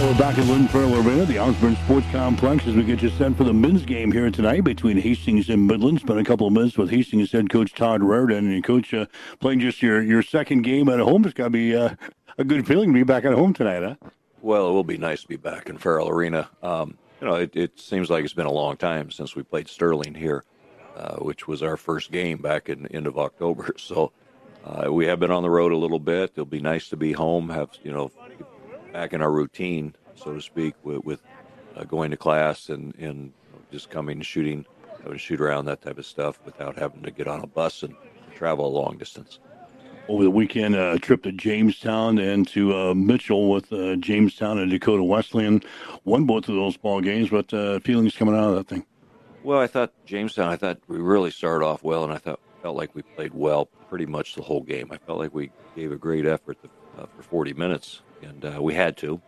We're back at Farrell Arena, the Osborne Sports Complex, as we get you set for the men's game here tonight between Hastings and Midland. Spent a couple of minutes with Hastings head coach Todd Raridan. And coach, uh, playing just your, your second game at home, it's got to be uh, a good feeling to be back at home tonight, huh? Well, it will be nice to be back in Farrell Arena. Um, you know, it, it, seems like it's been a long time since we played Sterling here, uh, which was our first game back in end of October. So uh, we have been on the road a little bit. It'll be nice to be home, have you know back in our routine, so to speak, with, with uh, going to class and, and just coming and shooting, having to shoot around that type of stuff without having to get on a bus and travel a long distance. Over the weekend, a uh, trip to Jamestown and to uh, Mitchell with uh, Jamestown and Dakota Wesleyan. Won both of those ball games, but uh, feelings coming out of that thing. Well, I thought Jamestown. I thought we really started off well, and I thought felt like we played well pretty much the whole game. I felt like we gave a great effort to, uh, for 40 minutes, and uh, we had to.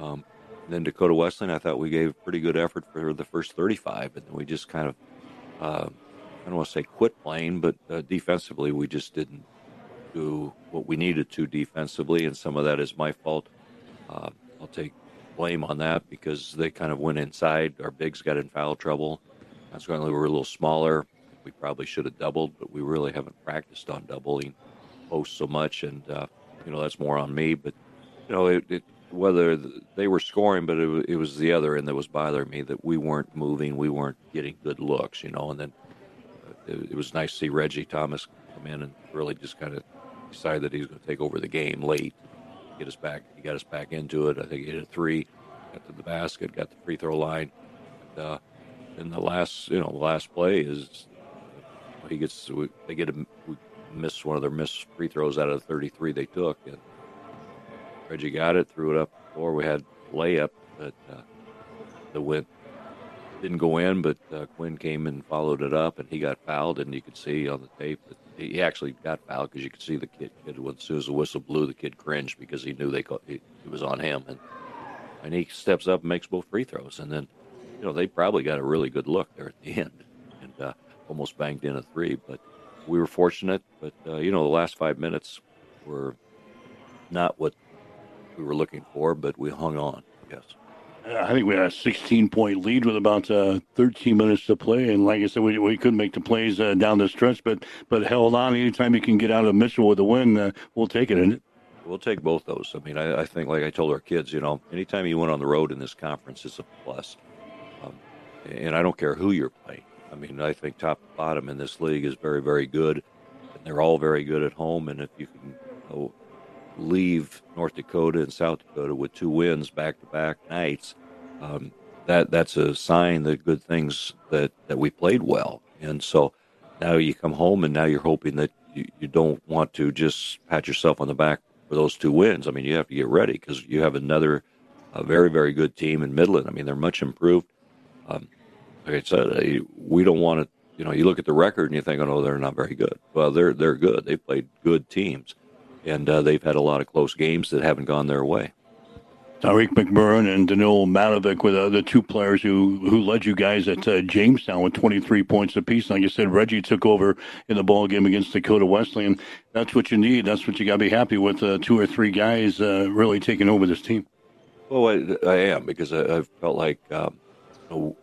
Um, then Dakota Wesleyan, I thought we gave pretty good effort for the first 35, and then we just kind of, uh, I don't want to say quit playing, but uh, defensively we just didn't do what we needed to defensively, and some of that is my fault. Uh, I'll take blame on that because they kind of went inside. Our bigs got in foul trouble. Consequently, we were a little smaller. We probably should have doubled, but we really haven't practiced on doubling posts so much, and uh, you know that's more on me. But know, it, it whether they were scoring, but it, it, was the other end that was bothering me that we weren't moving, we weren't getting good looks, you know. And then uh, it, was nice to see Reggie Thomas come in and really just kind of decide that he was going to take over the game late, get us back. He got us back into it. I think he hit a three, got to the basket, got the free throw line. And, uh, and the last, you know, the last play is he gets they get a we miss one of their missed free throws out of the 33 they took and Reggie got it, threw it up or we had layup, but uh, the went didn't go in. But uh, Quinn came and followed it up, and he got fouled. And you could see on the tape that he actually got fouled because you could see the kid. kid as soon as the whistle blew, the kid cringed because he knew they caught, it was on him, and and he steps up and makes both free throws, and then you know they probably got a really good look there at the end, and uh, almost banged in a three, but we were fortunate. But uh, you know the last five minutes were not what we were looking for, but we hung on. Yes. I think we had a 16 point lead with about uh, 13 minutes to play, and like I said, we, we couldn't make the plays uh, down the stretch, but but held on. Anytime you can get out of Mitchell with a win, uh, we'll take it. We'll take both those. I mean, I, I, think, like I told our kids, you know, anytime you went on the road in this conference, it's a plus. Um, and I don't care who you're playing. I mean, I think top to bottom in this league is very, very good, and they're all very good at home. And if you can leave North Dakota and South Dakota with two wins back to back nights, um, that that's a sign that good things that, that we played well. And so now you come home and now you're hoping that you, you don't want to just pat yourself on the back for those two wins. I mean, you have to get ready because you have another a very, very good team in Midland. I mean, they're much improved. Um, like I said, we don't want to. You know, you look at the record and you think, "Oh, no, they're not very good." Well, they're they're good. They've played good teams, and uh, they've had a lot of close games that haven't gone their way. Tariq McMurrin and Danil Matovic were the, two players who, who led you guys at uh, Jamestown with 23 points apiece. Like you said, Reggie took over in the ball game against Dakota Wesleyan. That's what you need. That's what you got to be happy with. Uh, two or three guys uh, really taking over this team. Well, I, I am because I, I felt like um, you know,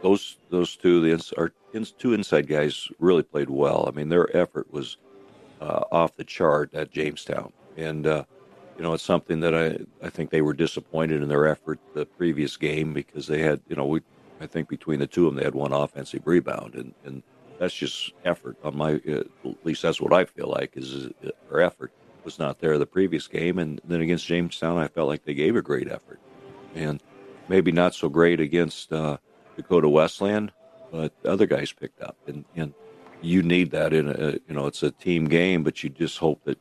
those those two, the ins, our ins, two inside guys, really played well. I mean, their effort was uh, off the chart at Jamestown, and uh, you know, it's something that I I think they were disappointed in their effort the previous game because they had, you know, we I think between the two of them they had one offensive rebound, and and that's just effort on my uh, at least that's what I feel like is uh, their effort was not there the previous game, and then against Jamestown I felt like they gave a great effort, and maybe not so great against. Uh, Dakota Wesleyan, but other guys picked up, and and you need that in a you know it's a team game, but you just hope that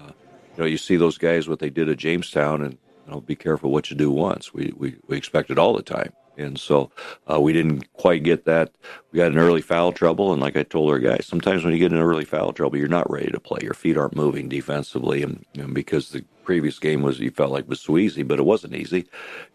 uh, you know you see those guys what they did at Jamestown, and you know be careful what you do once. We we we expect it all the time, and so uh, we didn't quite get that. We got an early foul trouble, and like I told our guys, sometimes when you get in early foul trouble, you're not ready to play. Your feet aren't moving defensively, and, and because the previous game was you felt like was so easy, but it wasn't easy.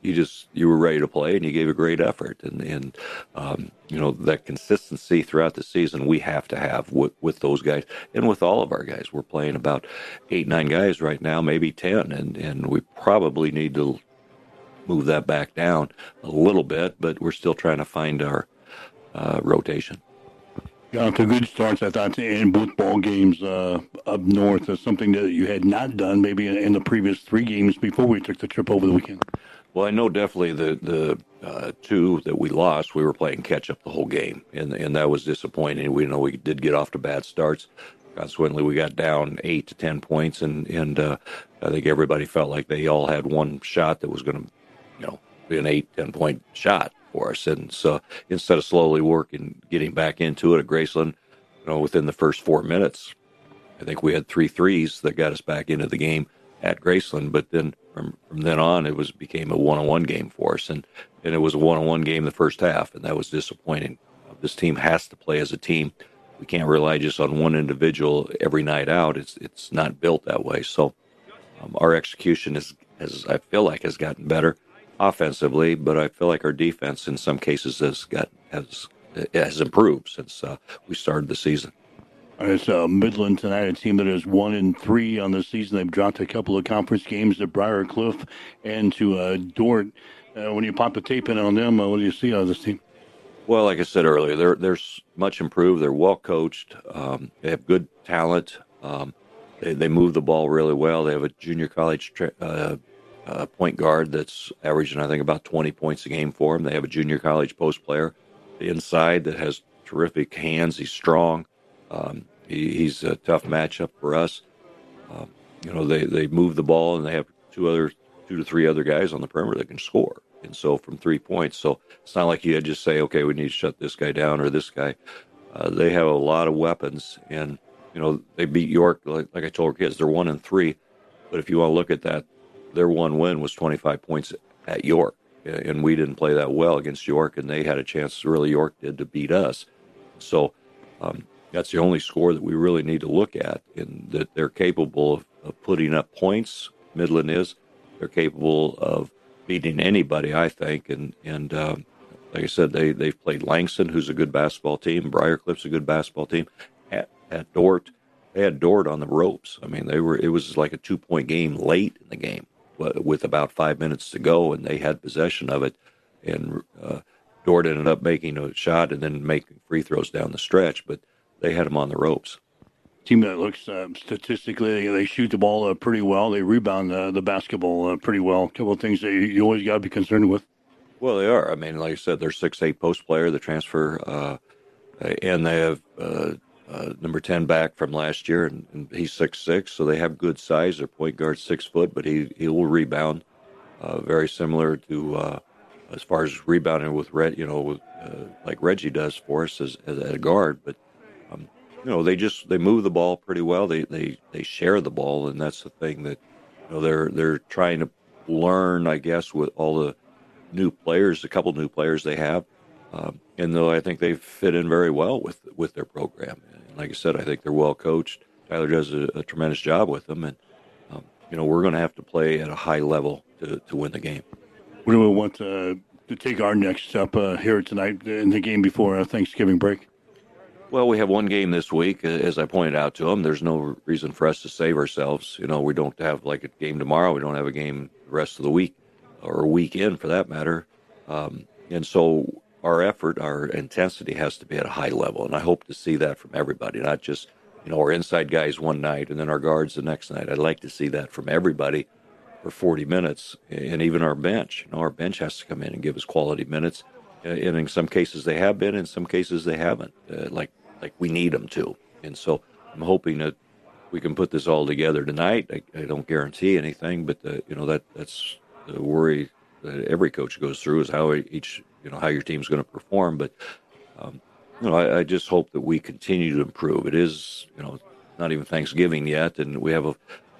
You just you were ready to play, and you gave a great effort, and and um, you know that consistency throughout the season we have to have with, with those guys and with all of our guys. We're playing about eight nine guys right now, maybe ten, and and we probably need to move that back down a little bit, but we're still trying to find our uh, rotation. Got the good starts, I thought, in both ball games uh, up north. That's something that you had not done maybe in the previous three games before we took the trip over the weekend. Well, I know definitely the the uh, two that we lost, we were playing catch up the whole game, and and that was disappointing. We know we did get off to bad starts. Consequently, we got down eight to ten points, and and uh, I think everybody felt like they all had one shot that was going to, you know, be an eight ten point shot for us. And so instead of slowly working, getting back into it at Graceland, you know, within the first four minutes, I think we had three threes that got us back into the game at Graceland. But then from, from then on, it was became a one-on-one game for us, and and it was a one-on-one game the first half, and that was disappointing. This team has to play as a team. We can't rely just on one individual every night out. It's it's not built that way. So um, our execution is, as I feel like, has gotten better offensively, but I feel like our defense in some cases has got has has improved since uh, we started the season. It's uh, Midland tonight, a team that is one and three on the season. They've dropped a couple of conference games to Briar Cliff and to uh, Dordt. Uh, when you pop the tape in on them, uh, what do you see out of this team? Well, like I said earlier, they're they're much improved. They're well coached. Um, they have good talent. Um, they, they move the ball really well. They have a junior college tra- uh, point guard that's averaging, I think, about 20 points a game for them. They have a junior college post player inside that has terrific hands. He's strong. Um, he, he's a tough matchup for us. Um, you know, they, they move the ball and they have two other two to three other guys on the perimeter that can score. And so from three points, so it's not like you just say, okay, we need to shut this guy down or this guy. Uh, they have a lot of weapons, and you know they beat York. Like, like I told our kids, they're one and three. But if you want to look at that, their one win was 25 points at York, and we didn't play that well against York, and they had a chance. Really, York did to beat us. So um, that's the only score that we really need to look at, and that they're capable of, of putting up points. Midland is. They're capable of beating anybody, I think, and and um, like I said, they they've played Langston, who's a good basketball team. Briar Cliff's a good basketball team. At, at Dordt, they had Dordt on the ropes. I mean, they were it was like a two point game late in the game with about five minutes to go, and they had possession of it. And uh, Dordt ended up making a shot and then making free throws down the stretch, but they had him on the ropes. Team that looks uh, statistically, they shoot the ball uh, pretty well. They rebound uh, the basketball uh, pretty well. A couple of things that you, you always got to be concerned with. Well, they are. I mean, like I said, they're six eight post player, the transfer, uh, and they have uh, number 10 back from last year, and, and, he's six six, so they have good size. Their point guard six foot, but he he will rebound. Uh, very similar to uh, as far as rebounding with Red, you know, with, uh, like Reggie does for us as, as a guard. But um, you know, they just they move the ball pretty well. They they they share the ball, and that's the thing that you know they're they're trying to learn, I guess, with all the new players, a couple new players they have. Um, and though I think they fit in very well with with their program, like I said, I think they're well coached. Tyler does a, a tremendous job with them, and um, you know we're going to have to play at a high level to, to win the game. What do we want to, to take our next step uh, here tonight in the game before uh, Thanksgiving break? Well, we have one game this week, uh, as I pointed out to them. There's no reason for us to save ourselves. You know, we don't have like a game tomorrow. We don't have a game the rest of the week, or a weekend for that matter. Um, and so our effort, our intensity has to be at a high level, and I hope to see that from everybody, not just you know our inside guys one night and then our guards the next night. I'd like to see that from everybody for 40 minutes, and even our bench. You know, our bench has to come in and give us quality minutes, uh, and in some cases they have been, in some cases they haven't. Uh, like like we need them to, and so I'm hoping that we can put this all together tonight. I, I don't guarantee anything, but the, you know that that's the worry that every coach goes through is how each you know how your team's going to perform. But um, you know, I, I, just hope that we continue to improve. It is you know not even Thanksgiving yet, and we have a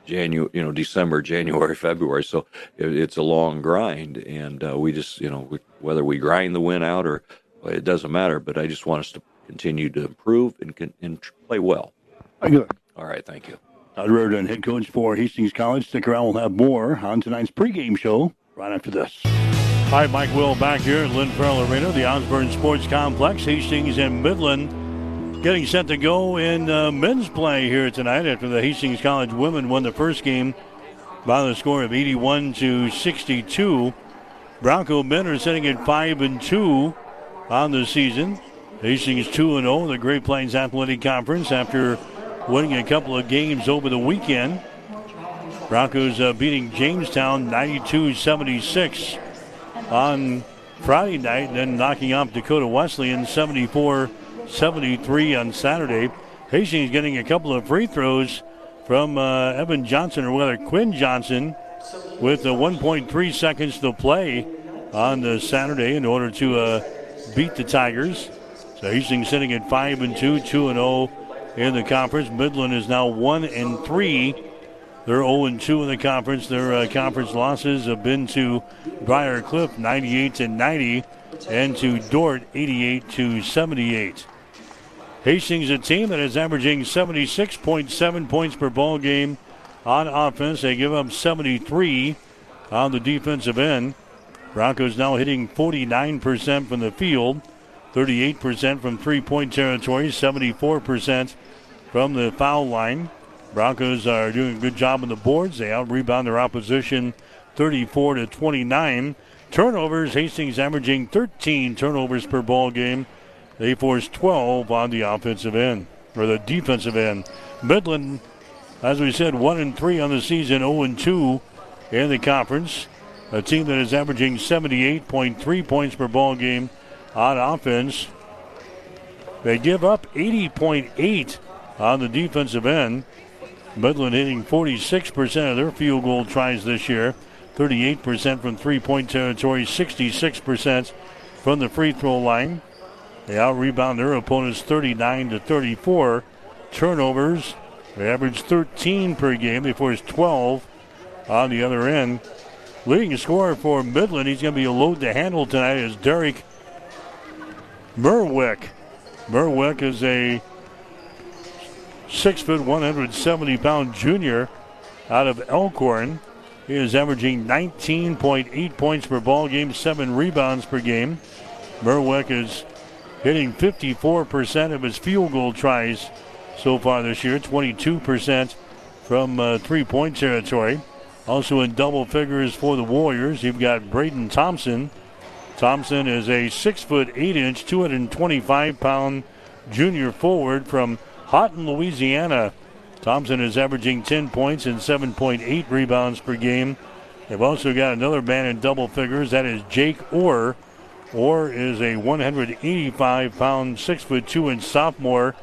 January, you know, December, January, February. So it, it's a long grind, and uh, we just you know we, whether we grind the win out or well, it doesn't matter. But I just want us to continue to improve and, and play well. Good. All right, thank you. Todd Raridan, head coach for Hastings College. Stick around, we'll have more on tonight's pregame show right after this. Hi, Mike Will back here at Lynn Farrell Arena, the Osborne Sports Complex, Hastings and Midland. Getting set to go in uh, men's play here tonight after the Hastings College women won the first game by the score of 81 to 62. Bronco men are sitting at 5 and 2 on the season. Hastings 2 and 0 in the Great Plains Athletic Conference after winning a couple of games over the weekend. Broncos uh, beating Jamestown 92 76 on Friday night, then knocking off Dakota Wesleyan 74 73 on Saturday. Hastings getting a couple of free throws from uh, Evan Johnson, or rather Quinn Johnson, with uh, 1.3 seconds to play on the Saturday in order to uh, beat the Tigers. So Hastings sitting at 5 and 2, 2 and 0 in the conference. Midland is now 1 and 3. They're 0 2 in the conference. Their uh, conference losses have been to Briar Cliff 98 to 90 and to Dordt 88 to 78. Hastings, a team that is averaging 76.7 points per ball game on offense. They give up 73 on the defensive end. Broncos now hitting 49% from the field. 38% from three point territory, 74% from the foul line. Broncos are doing a good job on the boards. They out rebound their opposition 34 to 29. Turnovers, Hastings averaging 13 turnovers per ball game. They force 12 on the offensive end, or the defensive end. Midland, as we said, 1 and 3 on the season, 0 and 2 in the conference. A team that is averaging 78.3 points per ball game on offense. They give up 80.8 on the defensive end. Midland hitting 46% of their field goal tries this year, 38% from three point territory, 66% from the free throw line. They out rebound their opponents 39 to 34. Turnovers, they average 13 per game. They force 12 on the other end. Leading scorer for Midland, he's going to be a load to handle tonight, is Derek Merwick. Merwick is a six foot, 170 pound junior out of Elkhorn. He is averaging 19.8 points per ball game, seven rebounds per game. Merwick is hitting 54% of his field goal tries so far this year, 22% from uh, three point territory. Also in double figures for the Warriors, you've got Braden Thompson, Thompson is a six foot eight inch, 225 pound junior forward from Haughton, Louisiana. Thompson is averaging 10 points and 7.8 rebounds per game. They've also got another man in double figures. That is Jake Orr. Orr is a 185 pound, six foot two inch sophomore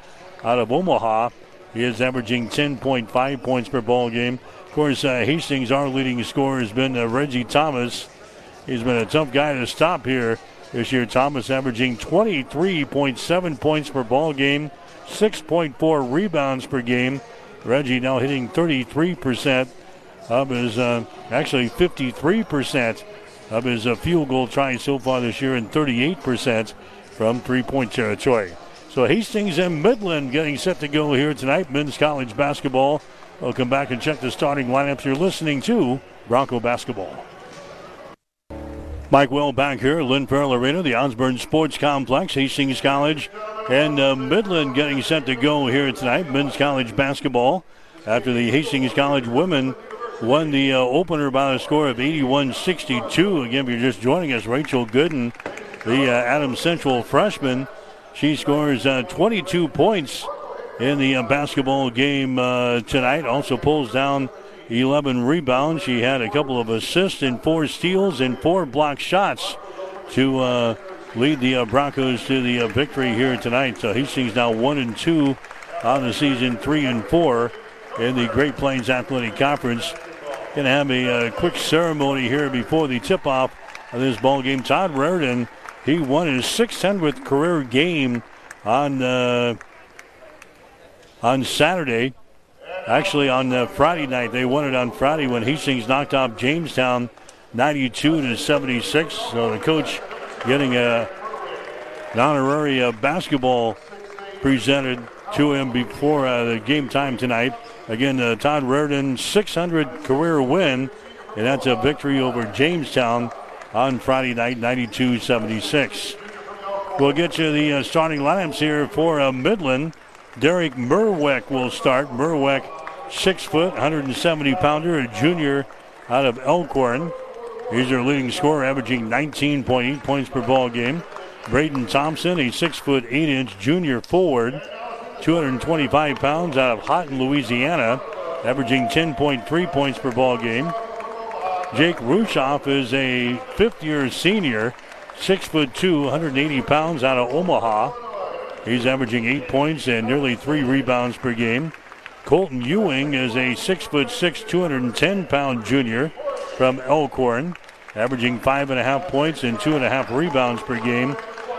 out of Omaha. He is averaging 10.5 points per ball game. Of course, uh, Hastings, our leading scorer, has been uh, Reggie Thomas. He's been a tough guy to stop here this year. Thomas averaging 23.7 points per ball game, 6.4 rebounds per game. Reggie now hitting 33% of his, uh, actually 53% of his uh, field goal tries so far this year and 38% from three point territory. So Hastings and Midland getting set to go here tonight. Men's college basketball. We'll come back and check the starting lineups. You're listening to Bronco Basketball. Mike Well back here, Lynn Farrell Arena, the Osborne Sports Complex, Hastings College, and uh, Midland getting set to go here tonight. Men's college basketball after the Hastings College women won the uh, opener by a score of 81-62. Again, if you're just joining us, Rachel Gooden, the uh, Adams Central freshman, she scores uh, 22 points in the uh, basketball game uh, tonight. Also pulls down 11 rebounds. She had a couple of assists and four steals and four block shots to lead the uh, Broncos to the uh, victory here tonight. So Hastings now one and two on the season, three and four in the Great Plains Athletic Conference. To have a uh, quick ceremony here before the tip-off of this ball game. Todd Raridan, he won his 600th career game on uh, on Saturday. Actually, on Friday night, they won it on Friday when Hastings knocked off Jamestown 92 to 76. So the coach getting a, an honorary uh, basketball presented to him before uh, the game time tonight. Again, uh, Todd Raridan 600 career win, and that's a victory over Jamestown on Friday night, 92-76. We'll get you the uh, starting lineups here for uh, Midland. Derek Merwick will start. Merwick, six foot, 170 pounder, a junior out of Elkhorn. He's their leading scorer, averaging 19.8 points per ball game. Braden Thompson, a six foot eight inch junior forward, 225 pounds out of Haughton, Louisiana, averaging 10.3 points per ball game. Jake Rushoff is a fifth year senior, six foot two, 180 pounds out of Omaha. He's averaging eight points and nearly three rebounds per game. Colton Ewing is a six foot six, 210 pound junior from Elkhorn, averaging five and a half points and two and a half rebounds per game.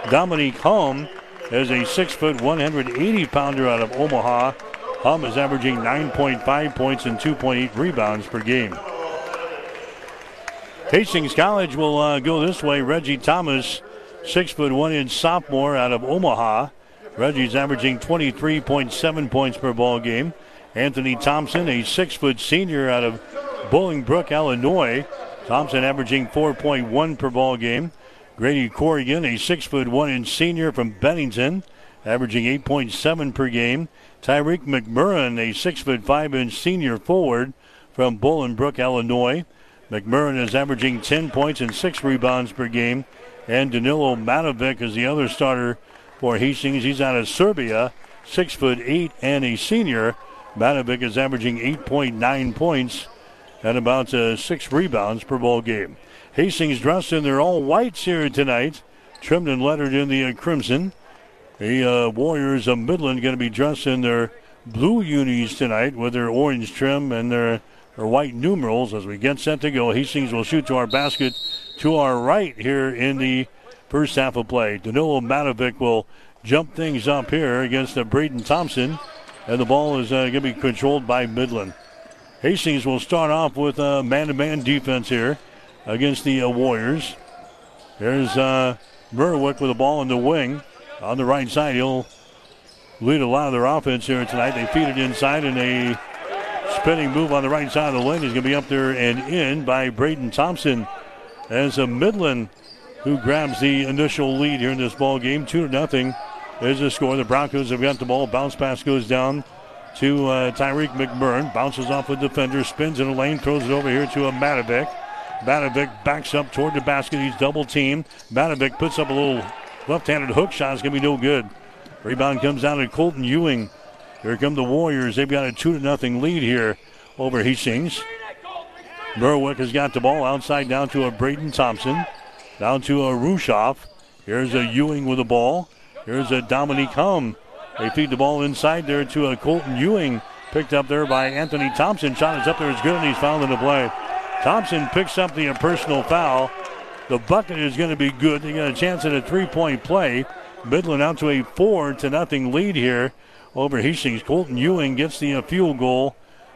Dominique Hum is a six foot, 180 pounder out of Omaha. Hum is averaging 9.5 points and 2.8 rebounds per game. Hastings College will uh, go this way. Reggie Thomas, six foot one inch sophomore out of Omaha. Reggie's averaging 23.7 points per ball game. Anthony Thompson, a six foot senior out of Bolingbrook, Illinois. Thompson averaging 4.1 per ball game. Grady Corrigan, a six foot one inch senior from Bennington, averaging 8.7 per game. Tyreek McMurrin, a six foot five inch senior forward from Bolingbrook, Illinois. McMurrin is averaging 10 points and six rebounds per game. And Danilo Matovic is the other starter for Hastings. He's out of Serbia, six foot eight and a senior. Matovic is averaging 8.9 points and about uh, six rebounds per ball game. Hastings dressed in their all whites here tonight, trimmed and lettered in the uh, crimson. The uh, Warriors of Midland going to be dressed in their blue unis tonight with their orange trim and their or white numerals as we get set to go. Hastings will shoot to our basket to our right here in the first half of play. Danilo Matovic will jump things up here against the Braden Thompson, and the ball is uh, going to be controlled by Midland. Hastings will start off with a man-to-man defense here against the uh, Warriors. There's uh, Merwick with the ball in the wing on the right side. He'll lead a lot of their offense here tonight. They feed it inside, and a spinning move on the right side of the lane is going to be up there and in by Braden Thompson. As a Midland who grabs the initial lead here in this ball game, two to nothing is the score. The Broncos have got the ball. Bounce pass goes down to uh, Tyreek McMurrin. Bounces off a defender, spins in the lane, throws it over here to a Matovic. Matovic backs up toward the basket. He's double teamed. Matovic puts up a little left-handed hook shot. It's going to be no good. Rebound comes down to Colton Ewing. Here come the Warriors. They've got a two to nothing lead here over Hastings. Merwick has got the ball outside down to a Braden Thompson. Down to a Rushoff. Here's a Ewing with the ball. Here's a Dominique Hum. They feed the ball inside there to a Colton Ewing. Picked up there by Anthony Thompson. Shot is up there. It's good, and he's fouled in the play. Thompson picks up the personal foul. The bucket is going to be good. They got a chance at a three-point play. Midland out to a four to nothing lead here over Hastings. Colton Ewing gets the uh, field goal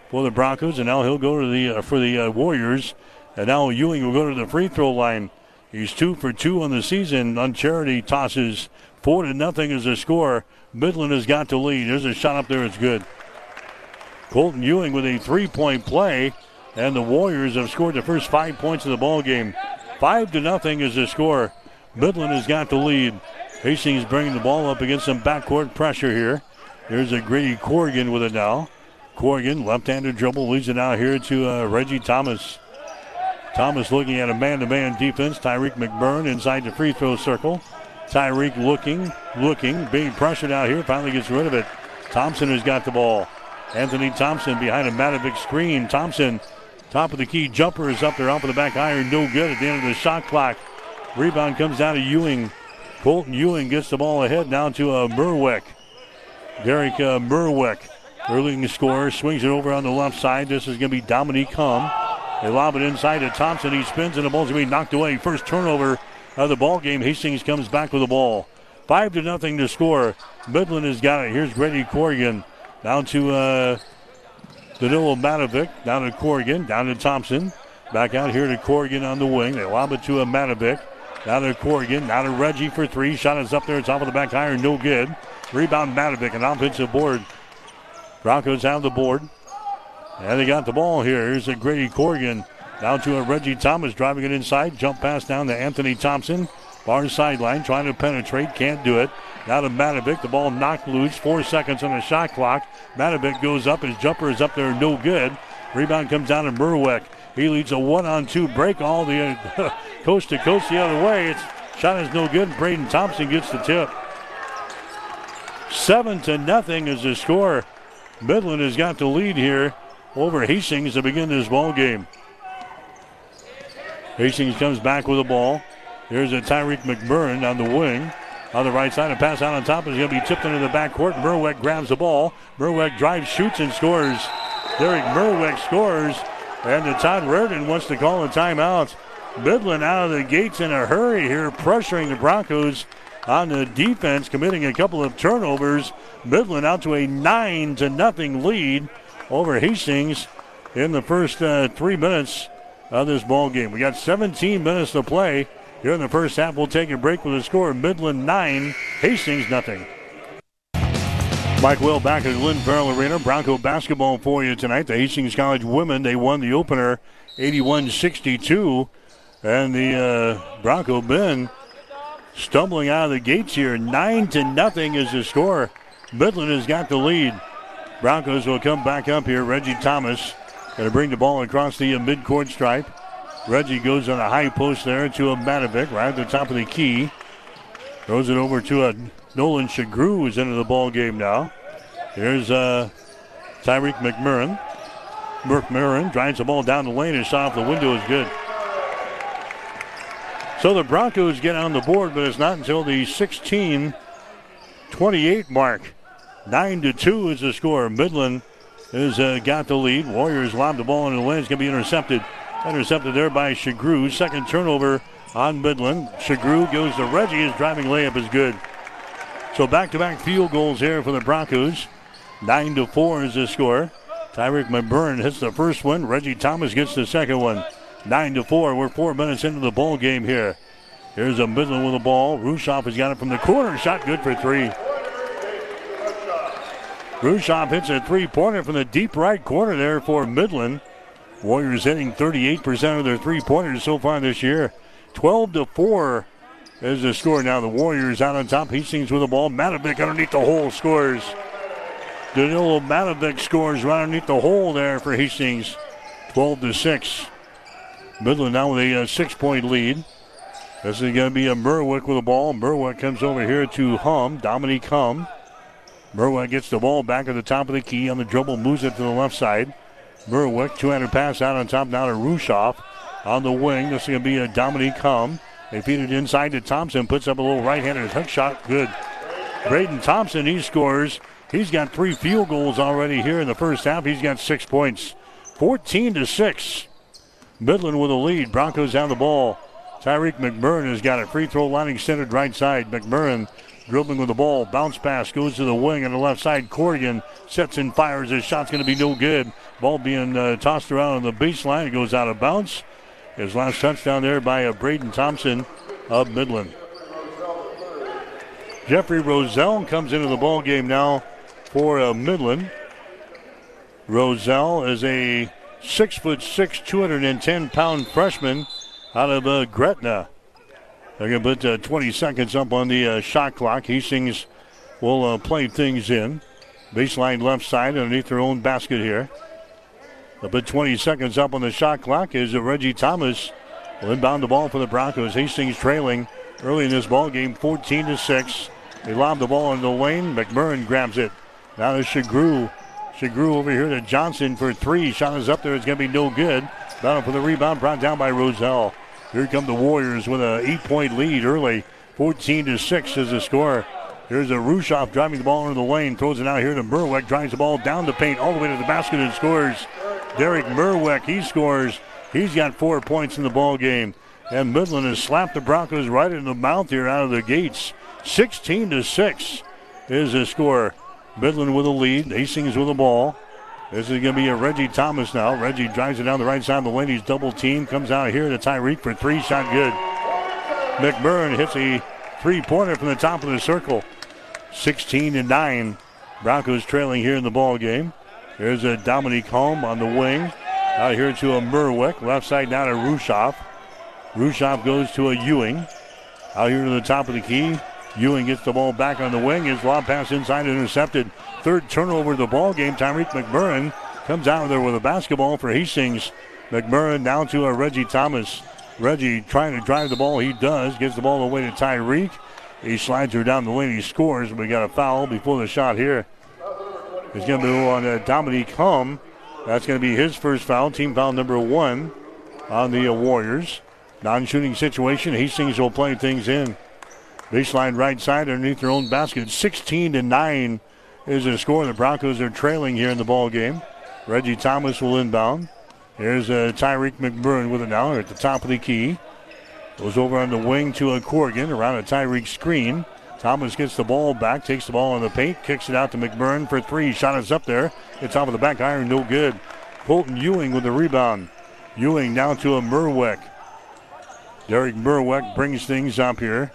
for the Broncos, and now he'll go to the uh, for the uh, Warriors. And now Ewing will go to the free throw line. He's two for two on the season on charity tosses. Four to nothing is the score. Midland has got to lead. There's a shot up there. It's good. Colton Ewing with a three-point play, and the Warriors have scored the first five points of the ball game. Five to nothing is the score. Midland has got the lead. Hastings bringing the ball up against some backcourt pressure here. There's a Grady Corrigan with it now. Corrigan, left-handed dribble, leads it out here to uh, Reggie Thomas. Thomas looking at a man-to-man defense. Tyreek McMurrin inside the free throw circle. Tyreek looking, looking, being pressured out here. Finally gets rid of it. Thompson has got the ball. Anthony Thompson behind a Matovic screen. Thompson, top of the key jumper is up there off of the back iron. No good at the end of the shot clock. Rebound comes down to Ewing. Colton Ewing gets the ball ahead down to uh, Merwick. Derek uh, Merwick, early scorer, swings it over on the left side. This is going to be Dominique Hum. They lob it inside to Thompson. He spins and the ball's going to be knocked away. First turnover of the ball game. Hastings comes back with the ball. Five to nothing to score. Midland has got it. Here's Grady Corrigan down to uh, Danilo Matovic. Down to Corrigan. Down to Thompson. Back out here to Corrigan on the wing. They lob it to a Matovic. Down to Corrigan. Down to Reggie for three. Shot is up there. Top of the back iron. No good. Rebound Matovic. An offensive board. Broncos have the board. And they got the ball here. Here's a Grady Corrigan. Down to a Reggie Thomas driving it inside. Jump pass down to Anthony Thompson. Far sideline trying to penetrate. Can't do it. Now to Matovic. The ball knocked loose. Four seconds on the shot clock. Matovic goes up. His jumper is up there. No good. Rebound comes down to Merwick. He leads a one-on-two break all the coast to coast the other way. It's shot is no good. Braden Thompson gets the tip. Seven to nothing is the score. Midland has got the lead here over Hastings to begin this ball game. Hastings comes back with the ball. Here's a Tyreek McMurrin on the wing. On the right side, a pass out on top is going to be tipped into the backcourt. Merwick grabs the ball. Merwick drives, shoots, and scores. Derek Merwick scores. And the Todd Raridan wants to call a timeout. Midland out of the gates in a hurry here, pressuring the Broncos on the defense, committing a couple of turnovers. Midland out to a nine to nothing lead over Hastings in the first uh, three minutes of this ball game. We got 17 minutes to play here in the first half. We'll take a break with a score: Midland nine, Hastings nothing. Mike Will back at Lynn Farrell Arena. Bronco basketball for you tonight. The Hastings College women they won the opener, 81-62, and the uh, Bronco men stumbling out of the gates here. Nine to nothing is the score. Midland has got the lead. Broncos will come back up here. Reggie Thomas going to bring the ball across the uh, midcourt stripe. Reggie goes on a high post there to a Matovic right at the top of the key. Throws it over to a Nolan Shagru who's into the ball game now. Here's uh, Tyreek McMurrin. McMurrin drives the ball down the lane and shot off the window is good. So the Broncos get on the board, but it's not until the 16 28 mark. 9 to 2 is the score. Midland has uh, got the lead. Warriors lob the ball into the lane. It's going to be intercepted. Intercepted there by Shagru. Second turnover on Midland. Shagru goes to Reggie. His driving layup is good. So back-to-back field goals here for the Broncos. Nine to four is the score. Tyreek McMurrin hits the first one. Reggie Thomas gets the second one. Nine to four. We're four minutes into the ball game here. Here's a Midland with the ball. Rushoff has got it from the corner. Shot good for three. Rushoff hits a three-pointer from the deep right corner there for Midland. Warriors hitting 38% of their three-pointers so far this year. 12 to 4 is the score now. The Warriors out on top. Hastings with the ball. Matovic underneath the hole scores. Danilo Matovic scores right underneath the hole there for Hastings. 12 to 6. Midland now with a uh, six point lead. This is going to be a Merwick with the ball. Merwick comes over here to Hum, Dominique Hum. Merwick gets the ball back at the top of the key on the dribble, moves it to the left side. Merwick, 200 pass out on top now to Rushoff on the wing. This is going to be a Dominique Hum. They feed it inside to Thompson, puts up a little right-handed hook shot. Good. Braden Thompson, he scores. He's got three field goals already here in the first half. He's got six points. 14 to 6. Midland with a lead. Broncos down the ball. Tyreek McMurrin has got a free throw line extended right side. McMurrin dribbling with the ball. Bounce pass goes to the wing on the left side. Corrigan sets and fires. His shot's going to be no good. Ball being uh, tossed around on the baseline. It goes out of bounds. His last touchdown there by uh, Braden Thompson of Midland. Jeffrey Roselle comes into the ball game now for uh, Midland. Roselle is a six foot six, 210 pound freshman out of uh, Gretna. They're going to put uh, 20 seconds up on the uh, shot clock. Hastings will uh, play things in. Baseline left side underneath their own basket here. They'll put 20 seconds up on the shot clock as Reggie Thomas will inbound the ball for the Broncos. Hastings trailing early in this ball game, 14 to 6. They lob the ball in the lane. McMurrin grabs it. Now to Shagru. Shagru over here to Johnson for three. Shot is up there. It's going to be no good. Battle for the rebound brought down by Roselle. Here come the Warriors with an eight-point lead early. 14 to 6 is the score. Here's a Rushoff driving the ball into the lane. Throws it out here to Merwick. Drives the ball down the paint all the way to the basket and scores. Derek Merwick, he scores. He's got four points in the ball game. And Midland has slapped the Broncos right in the mouth here out of the gates. 16 to 6 is the score. Midland with a lead. Hastings with the ball. This is going to be a Reggie Thomas now. Reggie drives it down the right side of the lane. He's double team. Comes out here to Tyreek for three. Shot good. McMurrin hits a three pointer from the top of the circle. 16 to 9. Broncos trailing here in the ball game. There's a Dominique Hum on the wing. Out here to a Merwick. Left side down to Rushoff. Rushoff goes to a Ewing. Out here to the top of the key. Ewing gets the ball back on the wing. His lob pass inside intercepted. Third turnover of the ball game. Tyreek McMurrin comes out there with a basketball for Hastings. McMurrin down to a Reggie Thomas. Reggie trying to drive the ball. He does. Gets the ball away to Tyreek. He slides her down the lane. He scores. We got a foul before the shot here. It's going to be on uh, Dominique Hum. That's going to be his first foul. Team foul number one on the uh, Warriors. Non-shooting situation. Hastings will play things in. Baseline right side underneath their own basket. 16 to 9 is the score. The Broncos are trailing here in the ball game. Reggie Thomas will inbound. Here's uh, Tyreek McMurrin with it now at the top of the key. Goes over on the wing to a Corrigan around a Tyreek screen. Thomas gets the ball back, takes the ball in the paint, kicks it out to McMurrin for three. Shot is up there. It's off of the back iron, no good. Colton Ewing with the rebound. Ewing down to a Merwick. Derek Merwick brings things up here.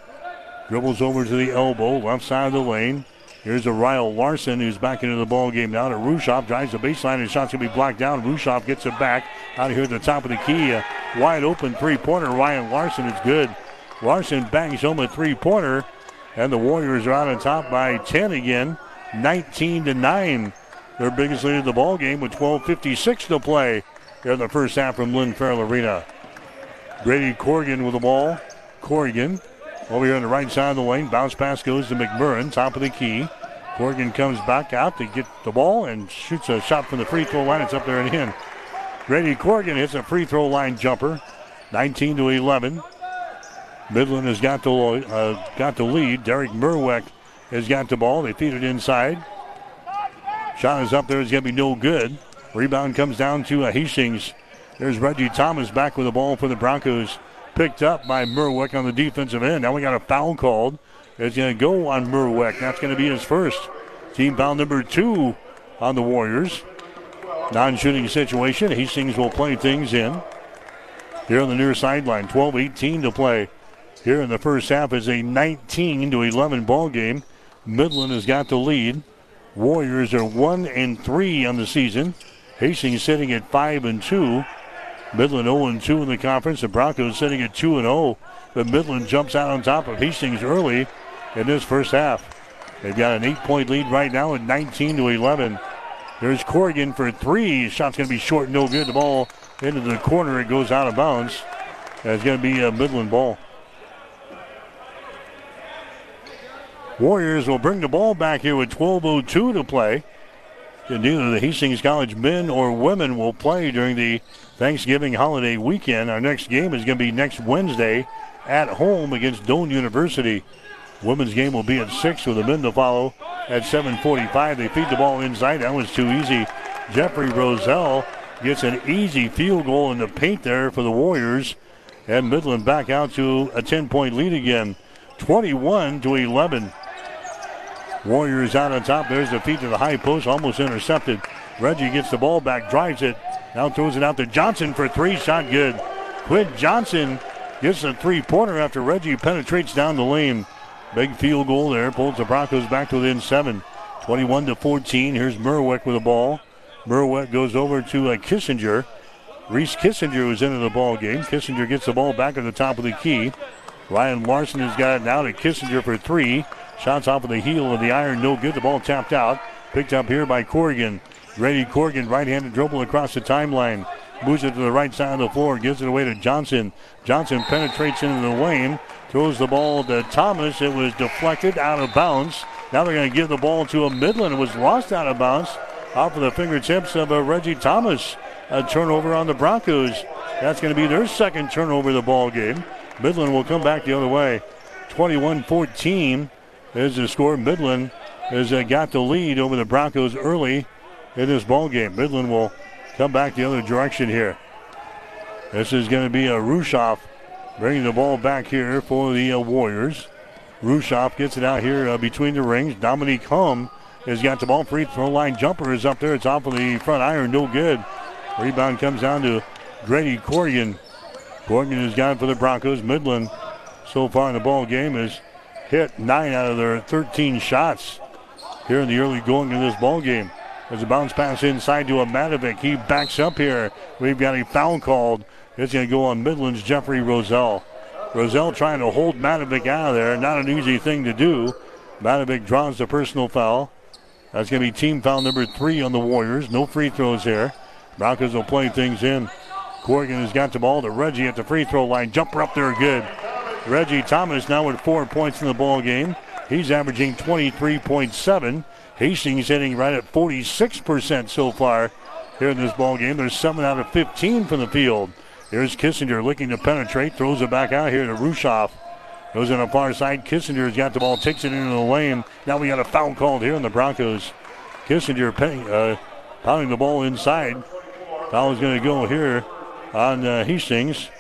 Dribbles over to the elbow, left side of the lane. Here's a Ryan Larson who's back into the ball game now to Rushoff. Drives the baseline and shot's going to be blocked down. Rushoff gets it back out here at the top of the key. A wide open three pointer. Ryan Larson is good. Larson bangs home a three pointer. And the Warriors are out on top by 10 again, 19 to 9. Their biggest lead of the ball game with 12:56 to play here in the first half from Lynn Farrell Arena. Grady Corrigan with the ball. Corrigan over here on the right side of the lane. Bounce pass goes to McMurrin, top of the key. Corrigan comes back out to get the ball and shoots a shot from the free throw line. It's up there and in. Grady Corrigan hits a free throw line jumper, 19 to 11. Midland has got the uh, got the lead. Derek Merwick has got the ball. They feed it inside. Shot is up there. It's going to be no good. Rebound comes down to uh, Hastings. There's Reggie Thomas back with the ball for the Broncos. Picked up by Merwick on the defensive end. Now we got a foul called. It's going to go on Merwick. That's going to be his first. Team foul number two on the Warriors. Non shooting situation. Hastings will play things in. Here on the near sideline. 12 18 to play here in the first half is a 19 to 11 ball game. Midland has got the lead. Warriors are one and three on the season. Hastings sitting at five and two. Midland 0 2 in the conference. The Broncos sitting at 2 0. But Midland jumps out on top of Hastings early in this first half. They've got an eight-point lead right now at 19 to 11. There's Corrigan for three. Shot's going to be short, no good. The ball into the corner. It goes out of bounds. It's going to be a Midland ball. Warriors will bring the ball back here with 12.02 to play. And neither the Hastings College men or women will play during the Thanksgiving holiday weekend. Our next game is going to be next Wednesday at home against Doane University. Women's game will be at 6 with the men to follow at 7.45. They feed the ball inside. That was too easy. Jeffrey Roselle gets an easy field goal in the paint there for the Warriors. And Midland back out to a 10 point lead again. 21 to 11. Warriors out on top. There's the feed to the high post, almost intercepted. Reggie gets the ball back, drives it, now throws it out to Johnson for three. Shot good. Quinn Johnson gets a three pointer after Reggie penetrates down the lane. Big field goal there. Pulls the Broncos back to within seven. 21 to 14. Here's Merwick with the ball. Merwick goes over to uh, Kissinger. Reese Kissinger was into the ball game. Kissinger gets the ball back at the top of the key. Ryan Larson has got it now to Kissinger for three. Shots off of the heel of the iron, no good. The ball tapped out. Picked up here by Corrigan. Grady Corrigan, right-handed dribble across the timeline. Moves it to the right side of the floor, gives it away to Johnson. Johnson penetrates into the lane, throws the ball to Thomas. It was deflected out of bounds. Now they're going to give the ball to a Midland. It was lost out of bounds off of the fingertips of uh, Reggie Thomas. A turnover on the Broncos. That's going to be their second turnover of the ball game. Midland will come back the other way. 21 14 is the score. Midland has uh, got the lead over the Broncos early in this ball game. Midland will come back the other direction here. This is going to be a Rushoff bringing the ball back here for the uh, Warriors. Rushoff gets it out here uh, between the rings. Dominique Hum has got the ball. Free throw line jumper is up there. It's off of the front iron. No good. Rebound comes down to Grady Corrigan. Corrigan has gone for the Broncos. Midland so far in the ball game has hit nine out of their 13 shots here in the early going of this ball game. There's a bounce pass inside to a Matovic. He backs up here. We've got a foul called. It's going to go on Midland's Jeffrey Roselle. Roselle trying to hold Matovic out of there. Not an easy thing to do. Matovic draws the personal foul. That's going to be team foul number three on the Warriors. No free throws here. Broncos will play things in. Corrigan has got the ball to Reggie at the free throw line. Jumper up there, good. Reggie Thomas now with four points in the ball game. He's averaging 23.7. Hastings hitting right at 46% so far here in this ball game. There's 7 out of 15 from the field. Here's Kissinger looking to penetrate, throws it back out here to Rushoff. Goes on the far side. Kissinger's got the ball, takes it into the lane. Now we got a foul called here in the Broncos. Kissinger uh, pounding the ball inside. Foul is going to go here on uh, Hastings.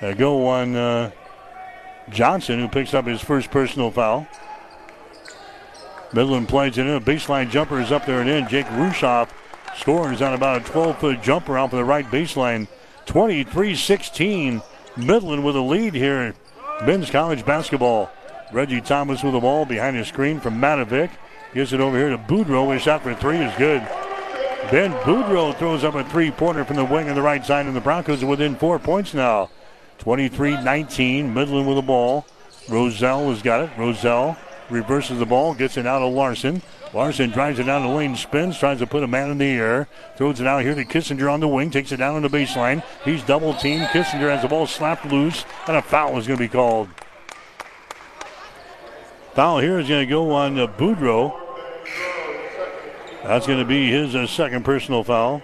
Uh, go on uh, Johnson, who picks up his first personal foul. Midland plays it in. A baseline jumper is up there and in. Jake Rushoff scores on about a 12 foot jumper off of the right baseline. 23 16. Midland with a lead here. Men's college basketball. Reggie Thomas with the ball behind the screen from Matovic. Gives it over here to Boudreau. His shot for three is good. Ben Boudreau throws up a three pointer from the wing on the right side, and the Broncos are within four points now. 23 19. Midland with the ball. Roselle has got it. Roselle reverses the ball, gets it out of Larson. Larson drives it down the lane, spins, tries to put a man in the air, throws it out here to Kissinger on the wing, takes it down on the baseline. He's double teamed. Kissinger has the ball slapped loose, and a foul is going to be called. Foul here is going to go on uh, Boudreau. That's going to be his uh, second personal foul.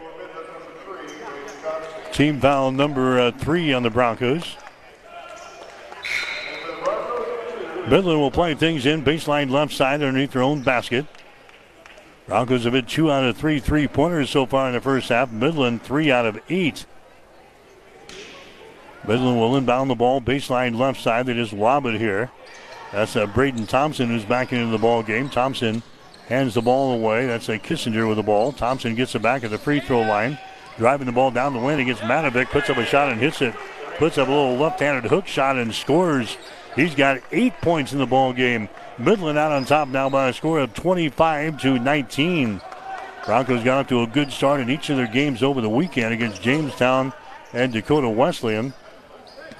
Team foul number uh, three on the Broncos. Midland will play things in baseline left side underneath their own basket. Broncos have hit two out of three three pointers so far in the first half. Midland three out of eight. Midland will inbound the ball baseline left side. They just lob it here. That's uh, Braden Thompson who's back into the ball game. Thompson hands the ball away. That's a Kissinger with the ball. Thompson gets it back at the free throw line. Driving the ball down the lane against Matovic. Puts up a shot and hits it. Puts up a little left-handed hook shot and scores. He's got eight points in the ball game. Midland out on top now by a score of 25 to 19. Broncos got off to a good start in each of their games over the weekend against Jamestown and Dakota Wesleyan.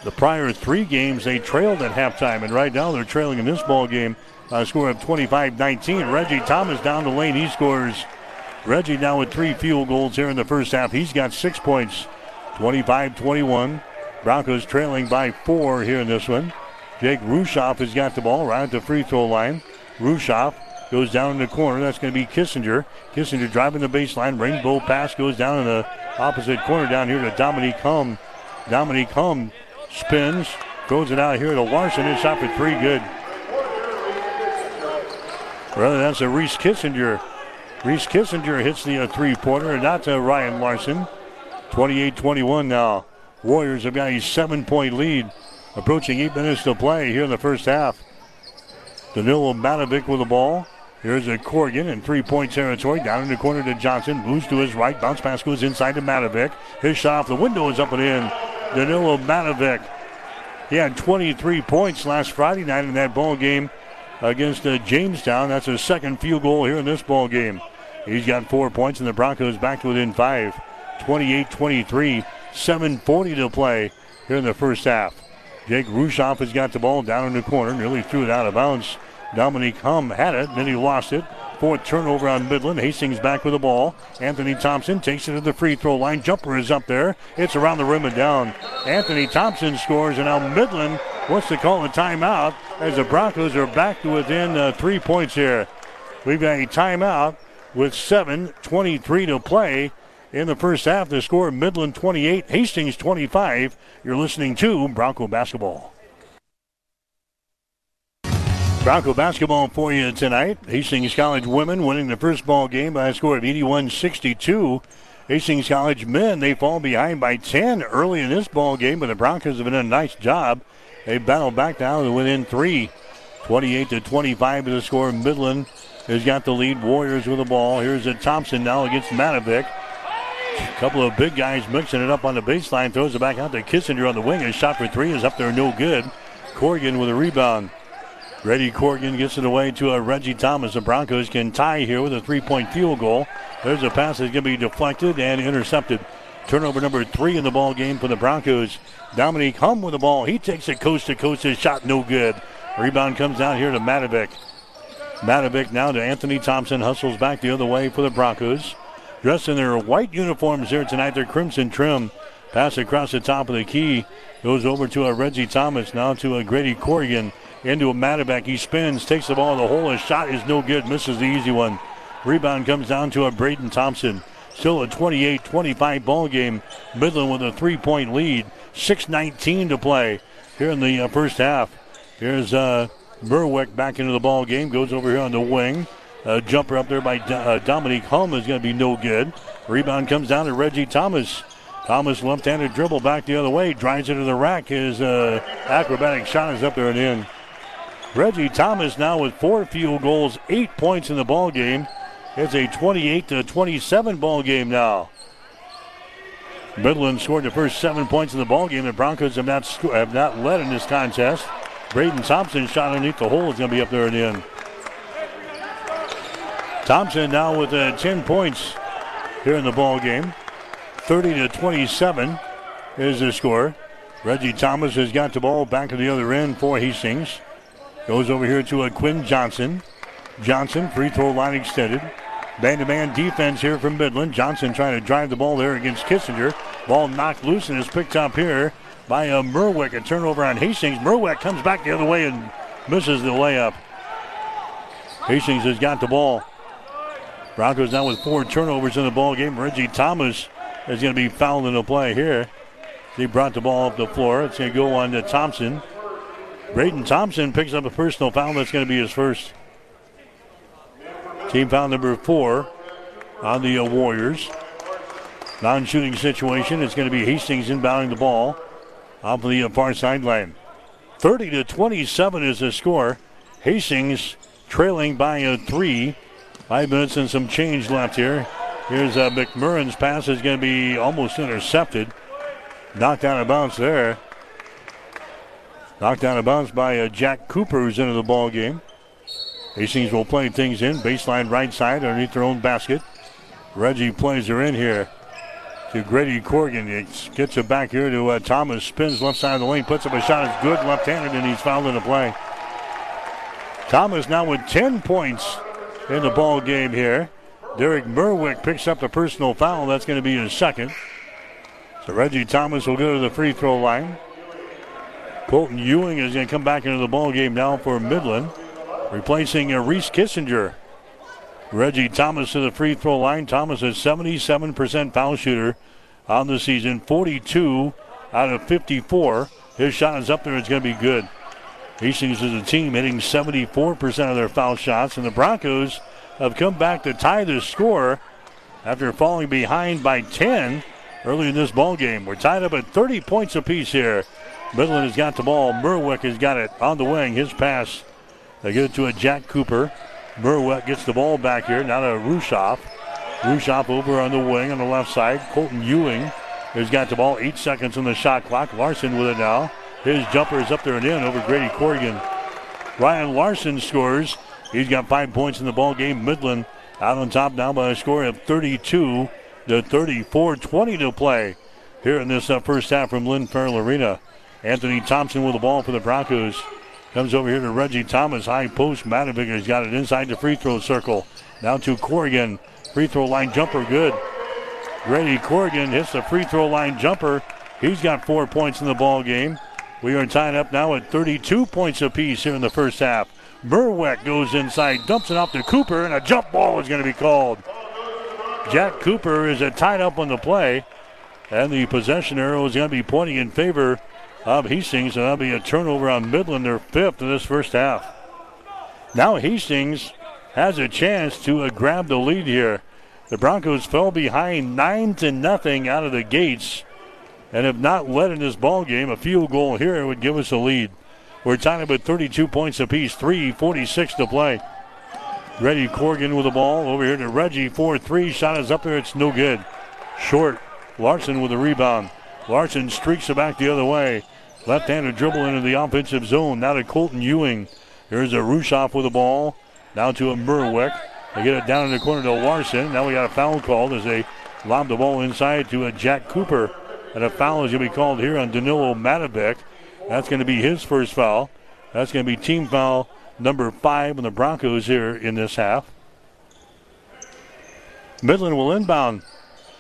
The prior three games they trailed at halftime, and right now they're trailing in this ball game by a score of 25-19. Reggie Thomas down the lane, he scores. Reggie now with three field goals here in the first half. He's got six points, 25-21. Broncos trailing by four here in this one. Jake Rushoff has got the ball right at the free throw line. Rushoff goes down in the corner. That's going to be Kissinger. Kissinger driving the baseline. Rainbow pass goes down in the opposite corner down here to Dominique Hum. Dominique Hum spins, throws it out here to Larson. It's shot for three. Good. Rather, that's a Reese Kissinger. Reese Kissinger hits the uh, three pointer, and not to Ryan Larson. 28 21 now. Warriors have got a seven point lead. Approaching eight minutes to play here in the first half. Danilo Matovic with the ball. Here's a Corgan in three-point territory. Down in the corner to Johnson. Moves to his right. Bounce pass goes inside to Matovic. His shot off the window is up and in. Danilo Matovic. He had 23 points last Friday night in that ball game against uh, Jamestown. That's his second field goal here in this ball game. He's got four points, and the Broncos back to within five. 28-23. 7.40 to play here in the first half. Jake Rushoff has got the ball down in the corner, nearly threw it out of bounds. Dominique Hum had it, then he lost it. Fourth turnover on Midland. Hastings back with the ball. Anthony Thompson takes it to the free throw line. Jumper is up there. It's around the rim and down. Anthony Thompson scores, and now Midland wants to call a timeout as the Broncos are back to within uh, three points here. We've got a timeout with 7.23 to play in the first half. The score Midland 28, Hastings 25. You're listening to Bronco Basketball. Bronco basketball for you tonight. Hastings College women winning the first ball game by a score of 81 62. Hastings College men, they fall behind by 10 early in this ball game, but the Broncos have done a nice job. They battle back down to within three. 28 to 25 is the score. Midland has got the lead. Warriors with the ball. Here's a Thompson now against Matovic. A couple of big guys mixing it up on the baseline. Throws it back out to Kissinger on the wing. His shot for three is up there, no good. Corrigan with a rebound. Reggie Corrigan gets it away to a Reggie Thomas. The Broncos can tie here with a three-point field goal. There's a pass that's going to be deflected and intercepted. Turnover number three in the ball game for the Broncos. Dominique Hum with the ball. He takes it coast to coast. His shot no good. Rebound comes out here to Matovic. Matovic now to Anthony Thompson. Hustles back the other way for the Broncos dressed in their white uniforms here tonight. Their crimson trim. Pass across the top of the key. Goes over to a Reggie Thomas. Now to a Grady Corrigan. Into a Matovic. He spins. Takes the ball in the hole. His shot is no good. Misses the easy one. Rebound comes down to a Braden Thompson. Still a 28-25 ball game. Midland with a three-point lead. 6.19 to play here in the uh, first half. Here's uh, Merwick back into the ball game. Goes over here on the wing. A jumper up there by uh, Dominique Hum is going to be no good. Rebound comes down to Reggie Thomas. Thomas left-handed dribble back the other way. Drives into the rack. His uh, acrobatic shot is up there and in. Reggie Thomas now with four field goals, eight points in the ball game. It's a 28 to 27 ball game now. Midland scored the first seven points in the ball game. The Broncos have not have not led in this contest. Braden Thompson shot underneath the hole is going to be up there in. Thompson now with uh, 10 points here in the ball game. 30 to 27 is the score. Reggie Thomas has got the ball back to the other end for Hastings. Goes over here to a Quinn Johnson. Johnson, free throw line extended. Man to man defense here from Midland. Johnson trying to drive the ball there against Kissinger. Ball knocked loose and is picked up here by a uh, Merwick. A turnover on Hastings. Merwick comes back the other way and misses the layup. Hastings has got the ball. Broncos now with four turnovers in the ball game. Reggie Thomas is going to be fouled in the play here. He brought the ball up the floor. It's going to go on to Thompson. Braden Thompson picks up a personal foul. That's going to be his first. Team foul number four on the uh, Warriors. Non shooting situation. It's going to be Hastings inbounding the ball off of the uh, far sideline. 30 to 27 is the score. Hastings trailing by a three. Five minutes and some change left here. Here's uh, McMurrin's pass is going to be almost intercepted. Knocked out of bounds there. Knocked out of bounds by uh, Jack Cooper, who's into the ball game. Hastings will play things in. Baseline right side underneath their own basket. Reggie plays her in here to Grady Corrigan. It gets it back here to uh, Thomas. Spins left side of the lane. Puts up a shot. It's good left-handed, and he's fouled in the play. Thomas now with 10 points in the ball game here. Derek Merwick picks up the personal foul. That's going to be his second. So Reggie Thomas will go to the free throw line. Colton Ewing is going to come back into the ball game now for Midland replacing uh, Reese Kissinger. Reggie Thomas to the free throw line. Thomas is 77% foul shooter on the season, 42 out of 54. His shot is up there. It's going to be good. Hastings is a team hitting 74% of their foul shots, and the Broncos have come back to tie the score after falling behind by 10 early in this ball game. We're tied up at 30 points apiece here. Midland has got the ball. Merwick has got it on the wing. His pass they get it to a Jack Cooper. Merwick gets the ball back here. Now to Rushoff. Rushoff over on the wing on the left side. Colton Ewing has got the ball. Eight seconds on the shot clock. Larson with it now. His jumper is up there and in over Grady Corrigan. Ryan Larson scores. He's got five points in the ball game. Midland out on top now by a score of 32 to 34. 20 to play here in this uh, first half from Lynn Farrell Arena. Anthony Thompson with the ball for the Broncos. Comes over here to Reggie Thomas. High post. Matovic has got it inside the free throw circle. Now to Corrigan. Free throw line jumper good. Grady Corrigan hits the free throw line jumper. He's got four points in the ball game. We are tied up now at 32 points apiece here in the first half. Merwick goes inside, dumps it off to Cooper, and a jump ball is going to be called. Jack Cooper is tied up on the play, and the possession arrow is going to be pointing in favor of Hastings, and that'll be a turnover on Midland, their fifth in this first half. Now Hastings has a chance to uh, grab the lead here. The Broncos fell behind nine to nothing out of the gates, and have not led in this ball game. A field goal here would give us a lead. We're tied up at 32 points apiece, 3:46 to play. Reggie Corgan with the ball over here to Reggie. 4-3 shot is up there. It's no good. Short. Larson with the rebound. Larson streaks it back the other way. Left-handed dribble into the offensive zone. Now to Colton Ewing. Here's a Rushoff with the ball. Now to a Merwick. They get it down in the corner to Larson. Now we got a foul called as they lob the ball inside to a Jack Cooper. And a foul is going to be called here on Danilo Matovic. That's going to be his first foul. That's going to be team foul number five on the Broncos here in this half. Midland will inbound.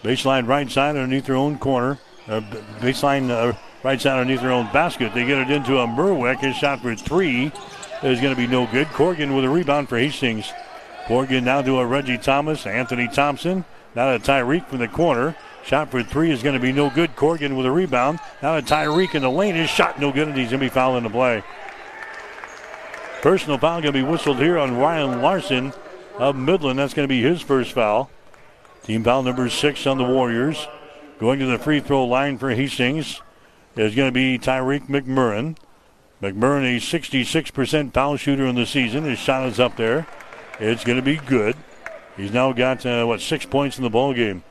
Baseline right side underneath their own corner. uh, baseline uh, right side underneath their own basket. They get it into a Merwick. His shot for three is going to be no good. Corgan with a rebound for Hastings. Corgan now to a Reggie Thomas, Anthony Thompson. Now to Tyreek from the corner. Shot for three is going to be no good. Corgan with a rebound. Now to Tyreek in the lane. His shot no good, and he's going to be fouling the play. Personal foul going to be whistled here on Ryan Larson of Midland. That's going to be his first foul. Team foul number six on the Warriors. Going to the free throw line for Hastings is going to be Tyreek McMurrin. McMurrin, a 66% foul shooter in the season. His shot is up there. It's going to be good. He's now got, uh, what, six points in the ball game.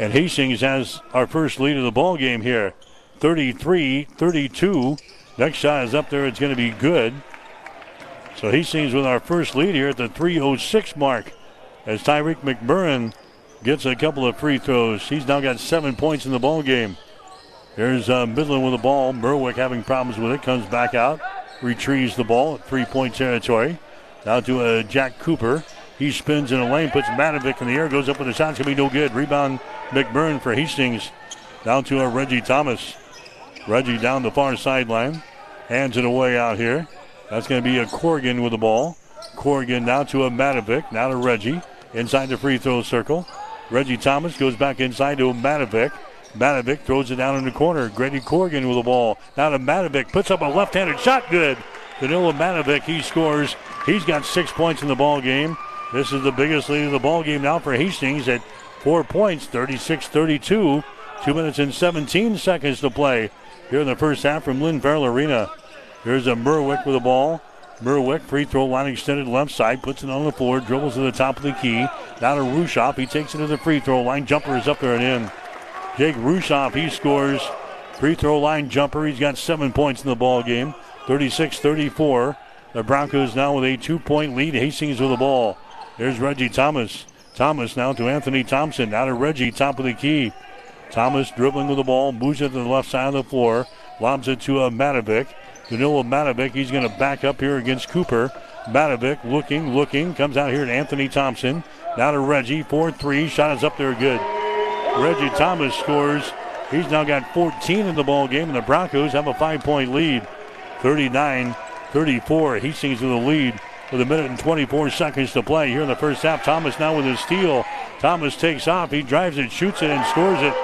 And Hastings has our first lead of the ball game here. 33 32. Next shot is up there. It's going to be good. So Hastings with our first lead here at the 306 mark as Tyreek McMurrin gets a couple of free throws. He's now got seven points in the ball game. Here's uh, Midland with the ball. Merwick having problems with it. Comes back out. Retrieves the ball at three-point territory. Now to uh, Jack Cooper. He spins in a lane, puts Matovic in the air, goes up with a shot. It's going to be no good. Rebound McMurrin for Hastings. Down to a Reggie Thomas. Reggie down the far sideline. Hands it away out here. That's going to be a Corrigan with the ball. Corrigan now to a Matovic. Now to Reggie. Inside the free throw circle. Reggie Thomas goes back inside to Matovic. Matovic throws it down in the corner. Grady Corrigan with the ball. Now to Matovic. Puts up a left-handed shot. Good. Danilo Matovic, he scores. He's got six points in the ball game. This is the biggest lead of the ball game now for Hastings at four points, 36-32. Two minutes and 17 seconds to play here in the first half from Lynn Farrell Arena. Here's a Merwick with the ball. Merwick, free throw line extended left side, puts it on the floor, dribbles to the top of the key. Now to Rushoff. He takes it to the free throw line. Jumper is up there and in. Jake Rushoff, he scores. Free throw line jumper. He's got seven points in the ball game. 36 34. The Broncos now with a two point lead. Hastings with the ball. There's Reggie Thomas. Thomas now to Anthony Thompson. Now to Reggie, top of the key. Thomas dribbling with the ball, moves it to the left side of the floor, lobs it to a Matovic. Danilo Matovic, he's going to back up here against Cooper. Matovic looking, looking, comes out here to Anthony Thompson. Now to Reggie, 4 3. Shot is up there good. Reggie Thomas scores. He's now got 14 in the ball game, and the Broncos have a five point lead. 39 34. Hastings with the lead with a minute and 24 seconds to play here in the first half. Thomas now with his steal. Thomas takes off. He drives it, shoots it, and scores it.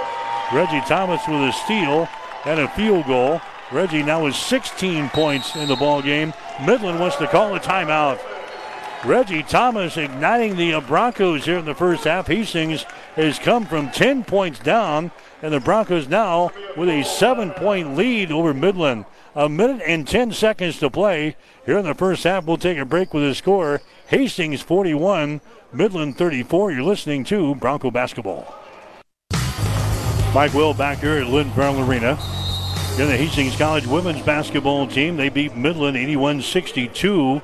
Reggie Thomas with a steal and a field goal. Reggie now has 16 points in the ball game. Midland wants to call a timeout. Reggie Thomas igniting the Broncos here in the first half. Hastings has come from 10 points down, and the Broncos now with a seven point lead over Midland. A minute and 10 seconds to play here in the first half. We'll take a break with the score Hastings 41, Midland 34. You're listening to Bronco Basketball. Mike Will back here at Lynn Farrell Arena. In the Hastings College women's basketball team, they beat Midland 81 62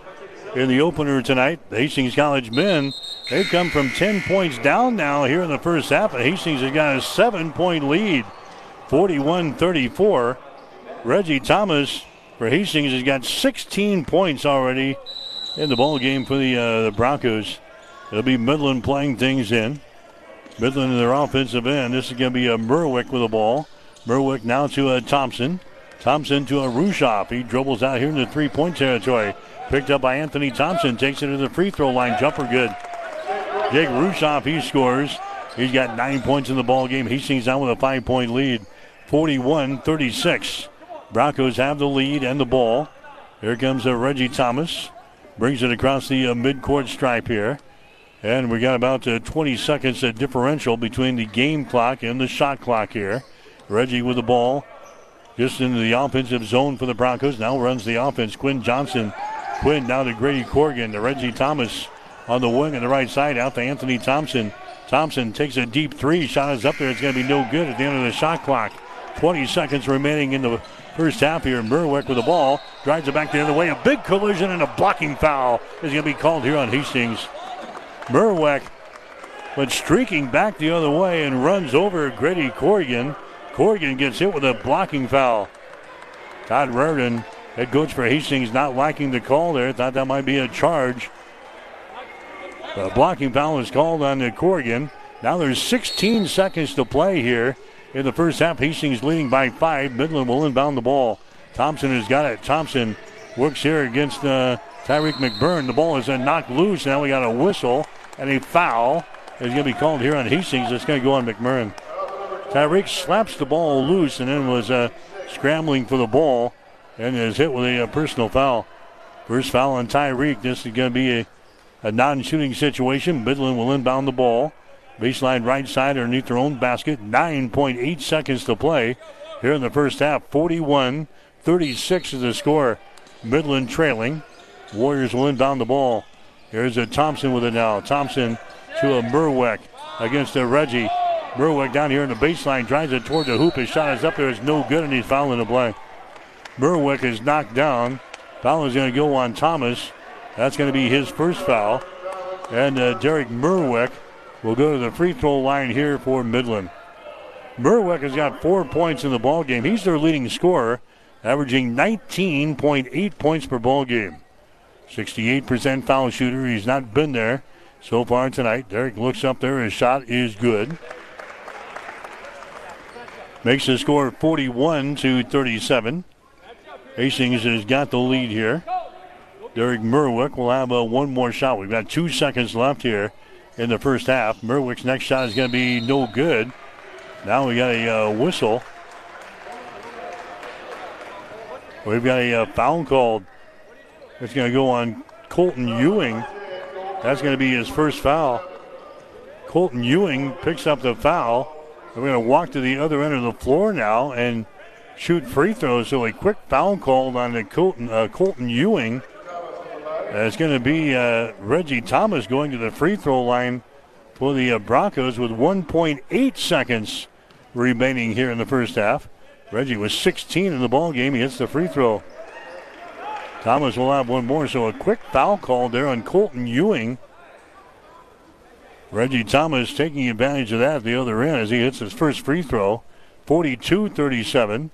in the opener tonight. The Hastings College men, they've come from 10 points down now here in the first half. And Hastings has got a seven point lead, 41 34. Reggie Thomas for Hastings has got 16 points already in the ball game for the, uh, the Broncos. It'll be Midland playing things in. Midland in their offensive end. This is going to be a Merwick with the ball. Merwick now to a Thompson. Thompson to uh, a Rushoff. He dribbles out here in the three point territory. Picked up by Anthony Thompson. Takes it to the free throw line. Jumper good. Jake Rushoff, he scores. He's got nine points in the ball game. Hastings out with a five point lead. 41 36. Broncos have the lead and the ball. Here comes uh, Reggie Thomas. Brings it across the uh, midcourt stripe here. And we got about uh, 20 seconds of differential between the game clock and the shot clock here. Reggie with the ball. Just into the offensive zone for the Broncos. Now runs the offense. Quinn Johnson. Quinn now to Grady Corgan To Reggie Thomas on the wing on the right side. Out to Anthony Thompson. Thompson takes a deep three. Shot is up there. It's going to be no good at the end of the shot clock. 20 seconds remaining in the first half here. Merwick with the ball. Drives it back the other way. A big collision and a blocking foul is going to be called here on Hastings. Merwick went streaking back the other way and runs over Grady Corrigan. Corrigan gets hit with a blocking foul. Todd Raridan, head coach for Hastings, not liking the call there. Thought that might be a charge. The blocking foul is called on the Corrigan. Now there's 16 seconds to play here in the first half. Hastings leading by five. Midland will inbound the ball. Thompson has got it. Thompson works here against uh, Tyreek McMurrin. The ball is then knocked loose. Now we got a whistle and a foul is going to be called here on Hastings. It's going to go on McMurrin. Tyreek slaps the ball loose and then was uh, scrambling for the ball and is hit with a, a personal foul. First foul on Tyreek. This is going to be a, a non shooting situation. Midland will inbound the ball. Baseline right side underneath their own basket. 9.8 seconds to play here in the first half. 41 36 is the score. Midland trailing. Warriors will inbound the ball. Here's a Thompson with it now. Thompson to a Merwick against a Reggie. Merwick down here in the baseline drives it toward the hoop. His shot is up there. It's no good, and he's fouling the play. Merwick is knocked down. Foul is going to go on Thomas. That's going to be his first foul. And uh, Derek Merwick will go to the free throw line here for Midland. Merwick has got four points in the ball game. He's their leading scorer, averaging 19.8 points per ball game. 68% foul shooter. He's not been there so far tonight. Derek looks up there. His shot is good. Makes the score 41 to 37. Hastings has got the lead here. Derek Merwick will have uh, one more shot. We've got two seconds left here in the first half. Merwick's next shot is going to be no good. Now we got a uh, whistle. We've got a uh, foul called. It's going to go on Colton Ewing. That's going to be his first foul. Colton Ewing picks up the foul. We're going to walk to the other end of the floor now and shoot free throws. So a quick foul called on the Colton, uh, Colton Ewing. Uh, it's going to be uh, Reggie Thomas going to the free throw line for the uh, Broncos with 1.8 seconds remaining here in the first half. Reggie was 16 in the ball game. He hits the free throw. Thomas will have one more, so a quick foul call there on Colton Ewing. Reggie Thomas taking advantage of that at the other end as he hits his first free throw. 42 37.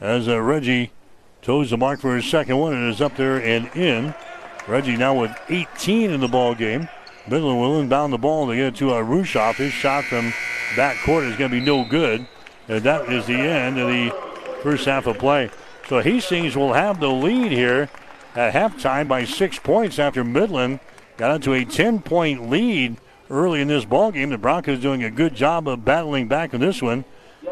As uh, Reggie toes the mark for his second one and is up there and in. Reggie now with 18 in the ball game. Midland will inbound the ball to get it to Rushoff. His shot from back court is going to be no good. And that is the end of the first half of play. So Hastings will have the lead here at halftime by six points after Midland got into a 10 point lead early in this ball game. The Broncos doing a good job of battling back in this one.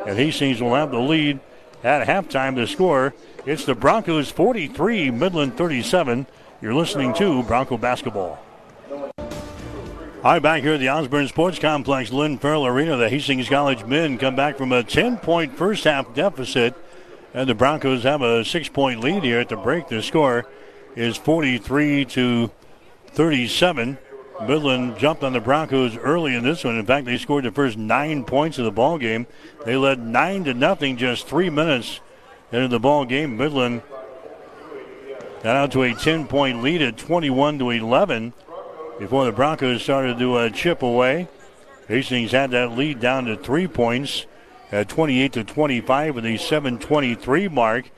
And Hastings will have the lead at halftime. The score it's the Broncos 43, Midland 37. You're listening to Bronco Basketball. All right, back here at the Osborne Sports Complex, Lynn Farrell Arena, the Hastings College men come back from a 10 point first half deficit, and the Broncos have a six point lead here at the break. The score is 43 to 37. Midland jumped on the Broncos early in this one. In fact, they scored the first nine points of the ball game. They led nine to nothing just three minutes into the ball game. Midland got out to a 10 point lead at 21 to 11 before the Broncos started to uh, chip away. Hastings had that lead down to three points at 28 to 25 with a 7:23 mark,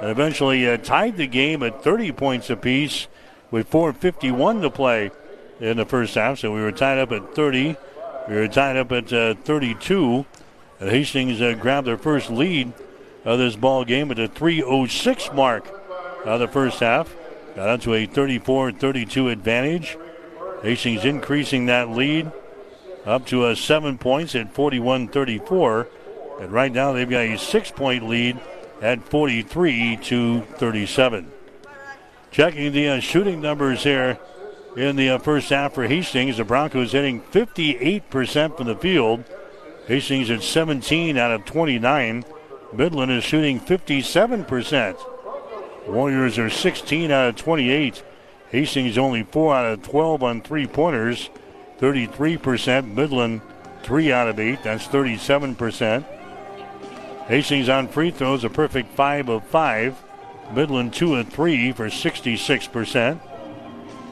and eventually uh, tied the game at 30 points apiece with 4:51 to play in the first half. So we were tied up at 30. We were tied up at uh, 32. And Hastings uh, grabbed their first lead of this ball game at the 3:06 mark of the first half. Got to a 34-32 advantage. Hastings increasing that lead up to a seven points at 41 34. And right now they've got a six point lead at 43 to 37. Checking the uh, shooting numbers here in the uh, first half for Hastings. The Broncos hitting 58% from the field. Hastings at 17 out of 29. Midland is shooting 57%. Warriors are 16 out of 28. Hastings only 4 out of 12 on three pointers, 33%. Midland 3 out of 8, that's 37%. Hastings on free throws, a perfect 5 of 5. Midland 2 of 3 for 66%.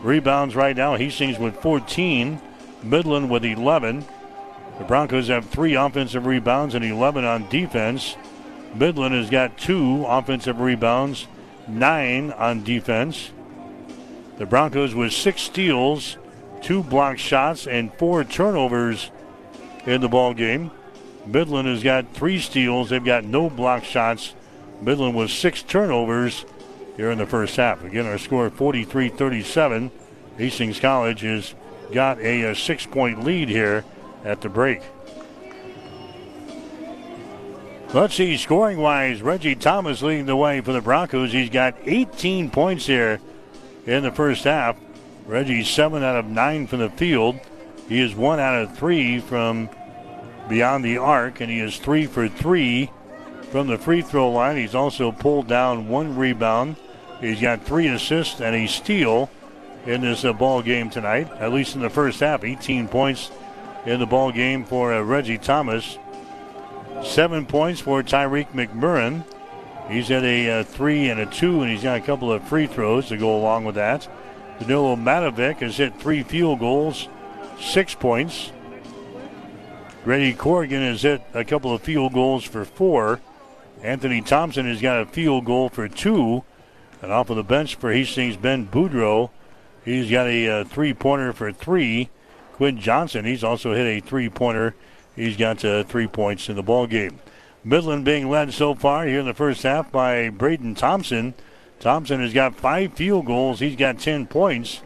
Rebounds right now, Hastings with 14, Midland with 11. The Broncos have three offensive rebounds and 11 on defense. Midland has got two offensive rebounds, nine on defense. The Broncos with six steals, two block shots, and four turnovers in the ball game. Midland has got three steals. They've got no block shots. Midland with six turnovers here in the first half. Again, our score 43 37. Hastings College has got a, a six point lead here at the break. Let's see, scoring wise, Reggie Thomas leading the way for the Broncos. He's got 18 points here in the first half. Reggie's 7 out of 9 from the field. He is 1 out of 3 from beyond the arc, and he is 3 for 3 from the free throw line. He's also pulled down one rebound. He's got three assists and a steal in this uh, ball game tonight, at least in the first half. 18 points in the ball game for uh, Reggie Thomas. Seven points for Tyreek McMurrin. He's at a uh, three and a two, and he's got a couple of free throws to go along with that. Danilo Matovic has hit three field goals, six points. Grady Corrigan has hit a couple of field goals for four. Anthony Thompson has got a field goal for two. And off of the bench for Hastings, Ben Boudreau, he's got a uh, three pointer for three. Quinn Johnson, he's also hit a three pointer He's got uh, three points in the ball game. Midland being led so far here in the first half by Braden Thompson. Thompson has got five field goals. He's got 10 points.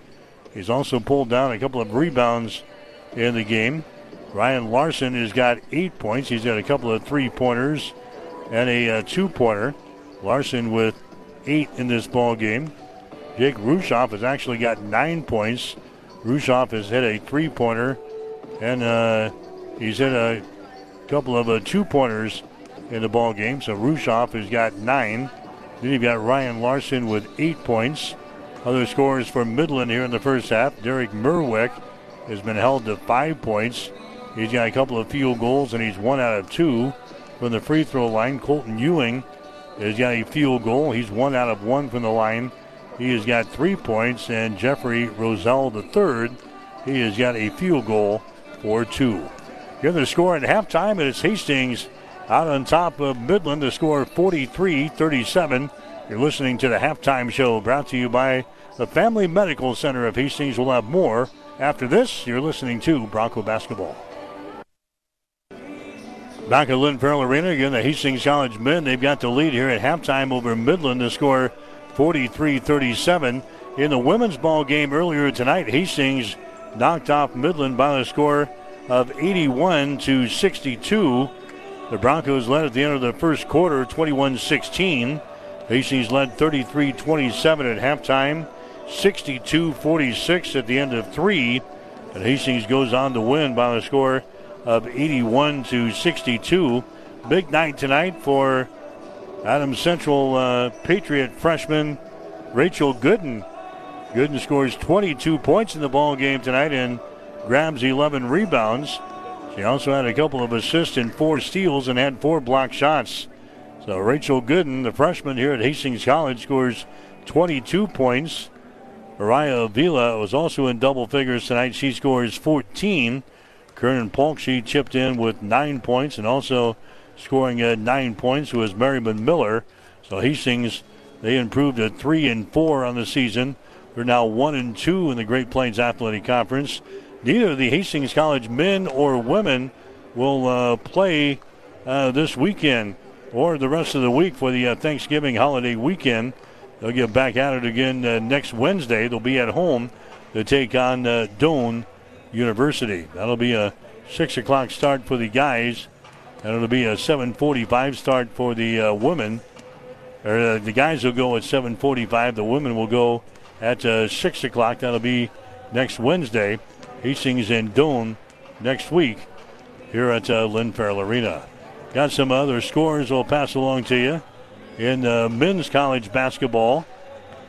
He's also pulled down a couple of rebounds in the game. Ryan Larson has got eight points. He's got a couple of three pointers and a uh, two pointer. Larson with eight in this ball game. Jake Rushoff has actually got nine points. Rushoff has hit a three pointer and uh, He's hit a couple of uh, two pointers in the ball game. So Rushoff has got nine. Then you've got Ryan Larson with eight points. Other scores for Midland here in the first half. Derek Merwick has been held to five points. He's got a couple of field goals and he's one out of two from the free throw line. Colton Ewing has got a field goal. He's one out of one from the line. He has got three points. And Jeffrey Roselle III, he has got a field goal for two. Give the score at halftime, and it's Hastings out on top of Midland. The score 43 37. You're listening to the halftime show brought to you by the Family Medical Center of Hastings. We'll have more after this. You're listening to Bronco Basketball. Back at Lynn Farrell Arena again, the Hastings College men, they've got the lead here at halftime over Midland. The score 43 37. In the women's ball game earlier tonight, Hastings knocked off Midland by the score of 81 to 62. The Broncos led at the end of the first quarter 21 16. Hastings led 33 27 at halftime, 62 46 at the end of three. And Hastings goes on to win by the score of 81 to 62. Big night tonight for Adams Central uh, Patriot freshman Rachel Gooden. Gooden scores 22 points in the ball game tonight and grabs 11 rebounds. She also had a couple of assists and four steals and had four block shots. So Rachel Gooden, the freshman here at Hastings College, scores 22 points. Mariah Avila was also in double figures tonight. She scores 14. Kernan Polk, she chipped in with nine points and also scoring nine points was Merriman Miller. So Hastings, they improved to three and four on the season. They're now one and two in the Great Plains Athletic Conference. Neither the Hastings College men or women will uh, play uh, this weekend or the rest of the week for the uh, Thanksgiving holiday weekend. They'll get back at it again uh, next Wednesday. They'll be at home to take on uh, Doane University. That'll be a six o'clock start for the guys, and it'll be a 7:45 start for the uh, women. Or the guys will go at 7:45. The women will go at six o'clock. That'll be next Wednesday. Hastings and Doane next week here at uh, Lynn Farrell Arena. Got some other scores we'll pass along to you in uh, men's college basketball.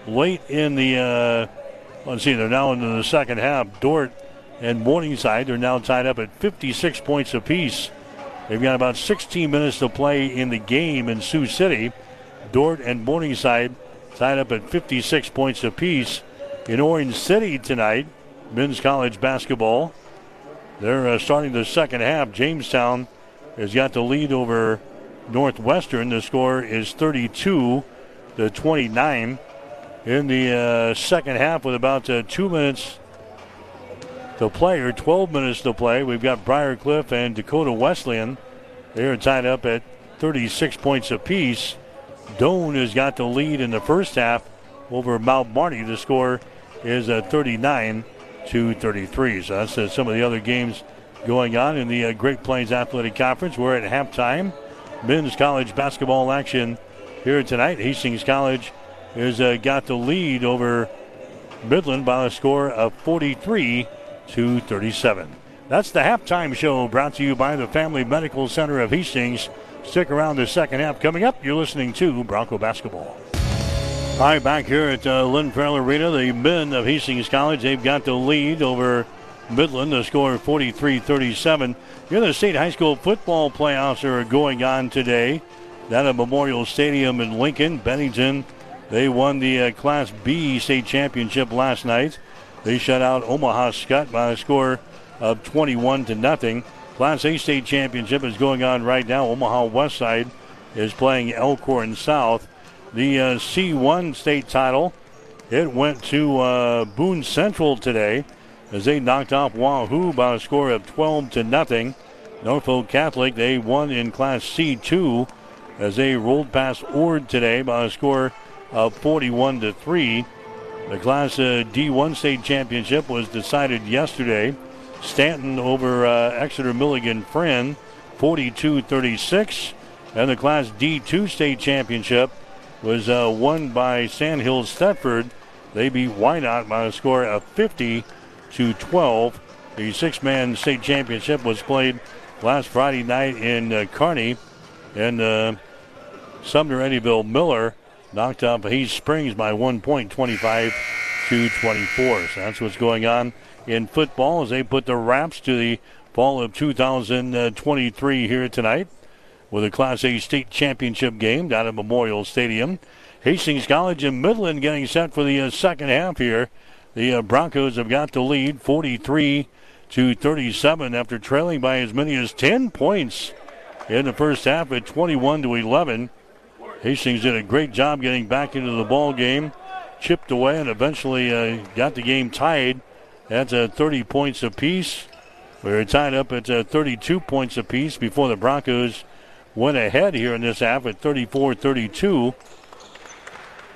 Late in the, uh, let's see, they're now in the second half. Dordt and Morningside are now tied up at 56 points apiece. They've got about 16 minutes to play in the game in Sioux City. Dordt and Morningside tied up at 56 points apiece. In Orange City tonight, men's college basketball. They're uh, starting the second half. Jamestown has got the lead over Northwestern. The score is 32 to 29 in the uh, second half with about uh, two minutes to play, or 12 minutes to play. We've got Briar Cliff and Dakota Wesleyan. They're tied up at 36 points apiece. Doane has got the lead in the first half over Mount Marty. The score is uh, 39 to 33. So that's uh, some of the other games going on in the uh, Great Plains Athletic Conference. We're at halftime. Men's college basketball action here tonight. Hastings College has uh, got the lead over Midland by a score of 43 to 37. That's the halftime show brought to you by the Family Medical Center of Hastings. Stick around the second half. Coming up, you're listening to Bronco Basketball. All right, back here at uh, Lynn Farrell Arena, the men of Hastings College, they've got the lead over Midland. The score 43 37. Here, the state high school football playoffs are going on today. That at Memorial Stadium in Lincoln, Bennington, they won the uh, Class B state championship last night. They shut out Omaha Skutt by a score of 21 to nothing. Class A state championship is going on right now. Omaha Westside is playing Elkhorn South. The uh, C1 state title, it went to uh, Boone Central today as they knocked off Wahoo by a score of 12 to nothing. Norfolk Catholic, they won in Class C2 as they rolled past Ord today by a score of 41 to 3. The Class uh, D1 state championship was decided yesterday. Stanton over uh, Exeter Milligan Friend, 42 36. And the Class D2 state championship was uh, won by Sandhills Thetford. They beat Wynot by a score of 50 to 12. The six man state championship was played last Friday night in uh, Kearney. And uh, Sumner Eddyville Miller knocked off Hayes Springs by one point, 25 to 24. So that's what's going on in football as they put the wraps to the fall of 2023 here tonight with a Class A state championship game down at Memorial Stadium. Hastings College and Midland getting set for the uh, second half here. The uh, Broncos have got the lead 43 to 37 after trailing by as many as 10 points in the first half at 21 to 11. Hastings did a great job getting back into the ball game, chipped away, and eventually uh, got the game tied at uh, 30 points apiece. We were tied up at uh, 32 points apiece before the Broncos went ahead here in this half at 34 32.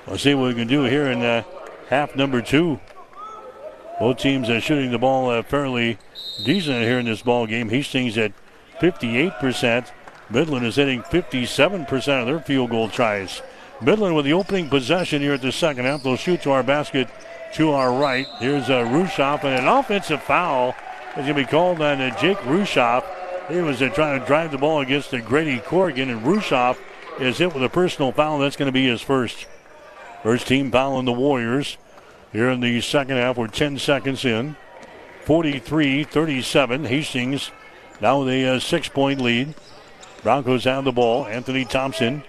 Let's see what we can do here in uh, half number two. Both teams are shooting the ball uh, fairly decent here in this ball game. Hastings at 58%. Midland is hitting 57% of their field goal tries. Midland with the opening possession here at the second half. They'll shoot to our basket to our right. Here's uh, Rushoff, and an offensive foul is going to be called on uh, Jake Rushoff. He was uh, trying to drive the ball against uh, Grady Corrigan, and Rushoff is hit with a personal foul. That's going to be his first. First team foul in the Warriors here in the second half. We're 10 seconds in. 43 37. Hastings now with a uh, six point lead. Broncos have the ball. Anthony Thompson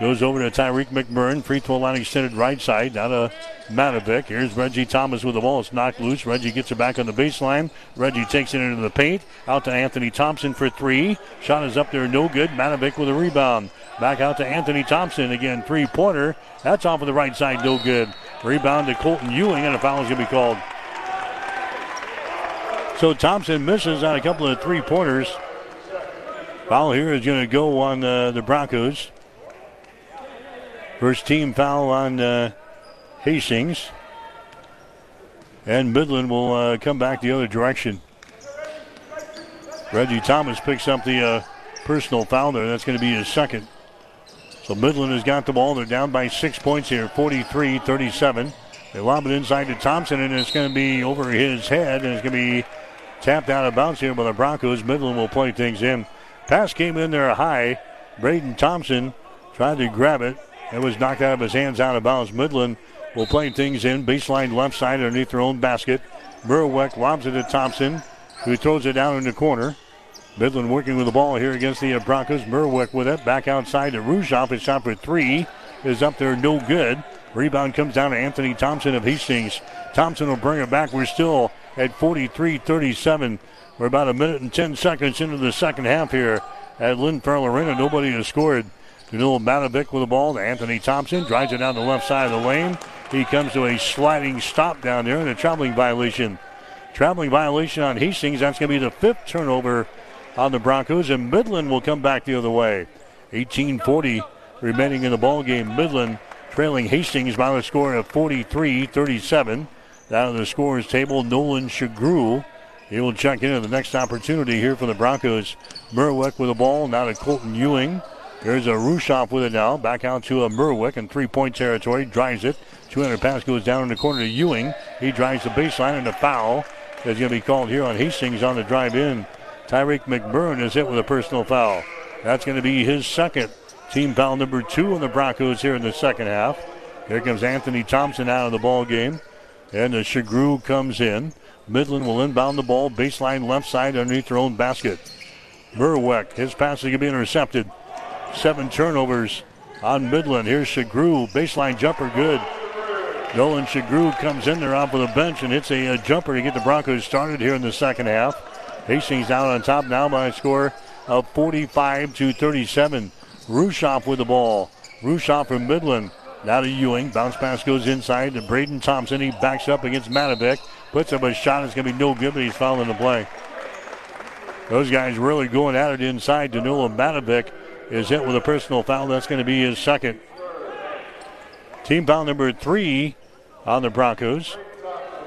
goes over to Tyreek McMurrin. Free throw line extended right side. Down to Matovic. Here's Reggie Thomas with the ball. It's knocked loose. Reggie gets it back on the baseline. Reggie takes it into the paint. Out to Anthony Thompson for three. Shot is up there, no good. Matovic with a rebound. Back out to Anthony Thompson again. Three pointer. That's off of the right side, no good. Rebound to Colton Ewing, and a foul is going to be called. So Thompson misses on a couple of three pointers. Foul here is going to go on uh, the Broncos. First team foul on uh, Hastings. And Midland will uh, come back the other direction. Reggie Thomas picks up the uh, personal foul there. That's going to be his second. So Midland has got the ball. They're down by six points here, 43 37. They lob it inside to Thompson, and it's going to be over his head, and it's going to be tapped out of bounds here by the Broncos. Midland will play things in. Pass came in there high. Braden Thompson tried to grab it. It was knocked out of his hands out of bounds. Midland will play things in. Baseline left side underneath their own basket. Merwick lobs it to Thompson, who throws it down in the corner. Midland working with the ball here against the Broncos. Merwick with it. Back outside to Rushoff. His shot for three is up there, no good. Rebound comes down to Anthony Thompson of Hastings. Thompson will bring it back. We're still at 43 37. We're about a minute and 10 seconds into the second half here at Lynn Farrell Arena. Nobody has scored. Danilo Matovic with the ball to Anthony Thompson. Drives it down the left side of the lane. He comes to a sliding stop down there and a traveling violation. Traveling violation on Hastings. That's going to be the fifth turnover on the Broncos, and Midland will come back the other way. 18-40 remaining in the ball game. Midland trailing Hastings by a score of 43-37. Down on the scores table, Nolan Shagru. He will check into the next opportunity here for the Broncos. Merwick with the ball, now to Colton Ewing. There's a Rushoff with it now. Back out to a Merwick in three-point territory. Drives it. 200 pass goes down in the corner to Ewing. He drives the baseline and a foul is going to be called here on Hastings on the drive in. Tyreek McMurrin is hit with a personal foul. That's going to be his second. Team foul number two on the Broncos here in the second half. Here comes Anthony Thompson out of the ball game. And the Shagru comes in. Midland will inbound the ball, baseline left side underneath their own basket. Merwick, his pass is going to be intercepted. Seven turnovers on Midland. Here's Shagru, baseline jumper, good. Nolan Shagru comes in there off of the bench and hits a, a, jumper to get the Broncos started here in the second half. Hastings down on top now by a score of 45 to 37. Rushoff with the ball. Rushoff from Midland. Now to Ewing. Bounce pass goes inside to Braden Thompson. He backs up against Matovic. Puts up a shot. It's going to be no good, but he's fouling the play. Those guys really going at it inside. Danilo Matovic is hit with a personal foul. That's going to be his second. Team foul number three on the Broncos.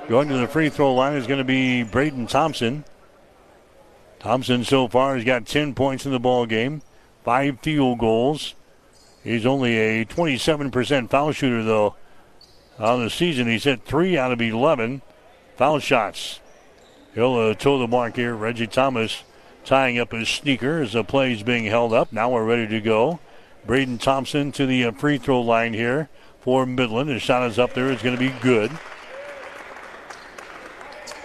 Going to the free throw line is going to be Braden Thompson. Thompson so far has got 10 points in the ball game, five field goals. He's only a 27% foul shooter though. On the season, he's hit three out of 11 foul shots. He'll uh, toe the mark here. Reggie Thomas tying up his sneaker as the play is being held up. Now we're ready to go. Braden Thompson to the uh, free throw line here for Midland. His shot is up there. It's going to be good.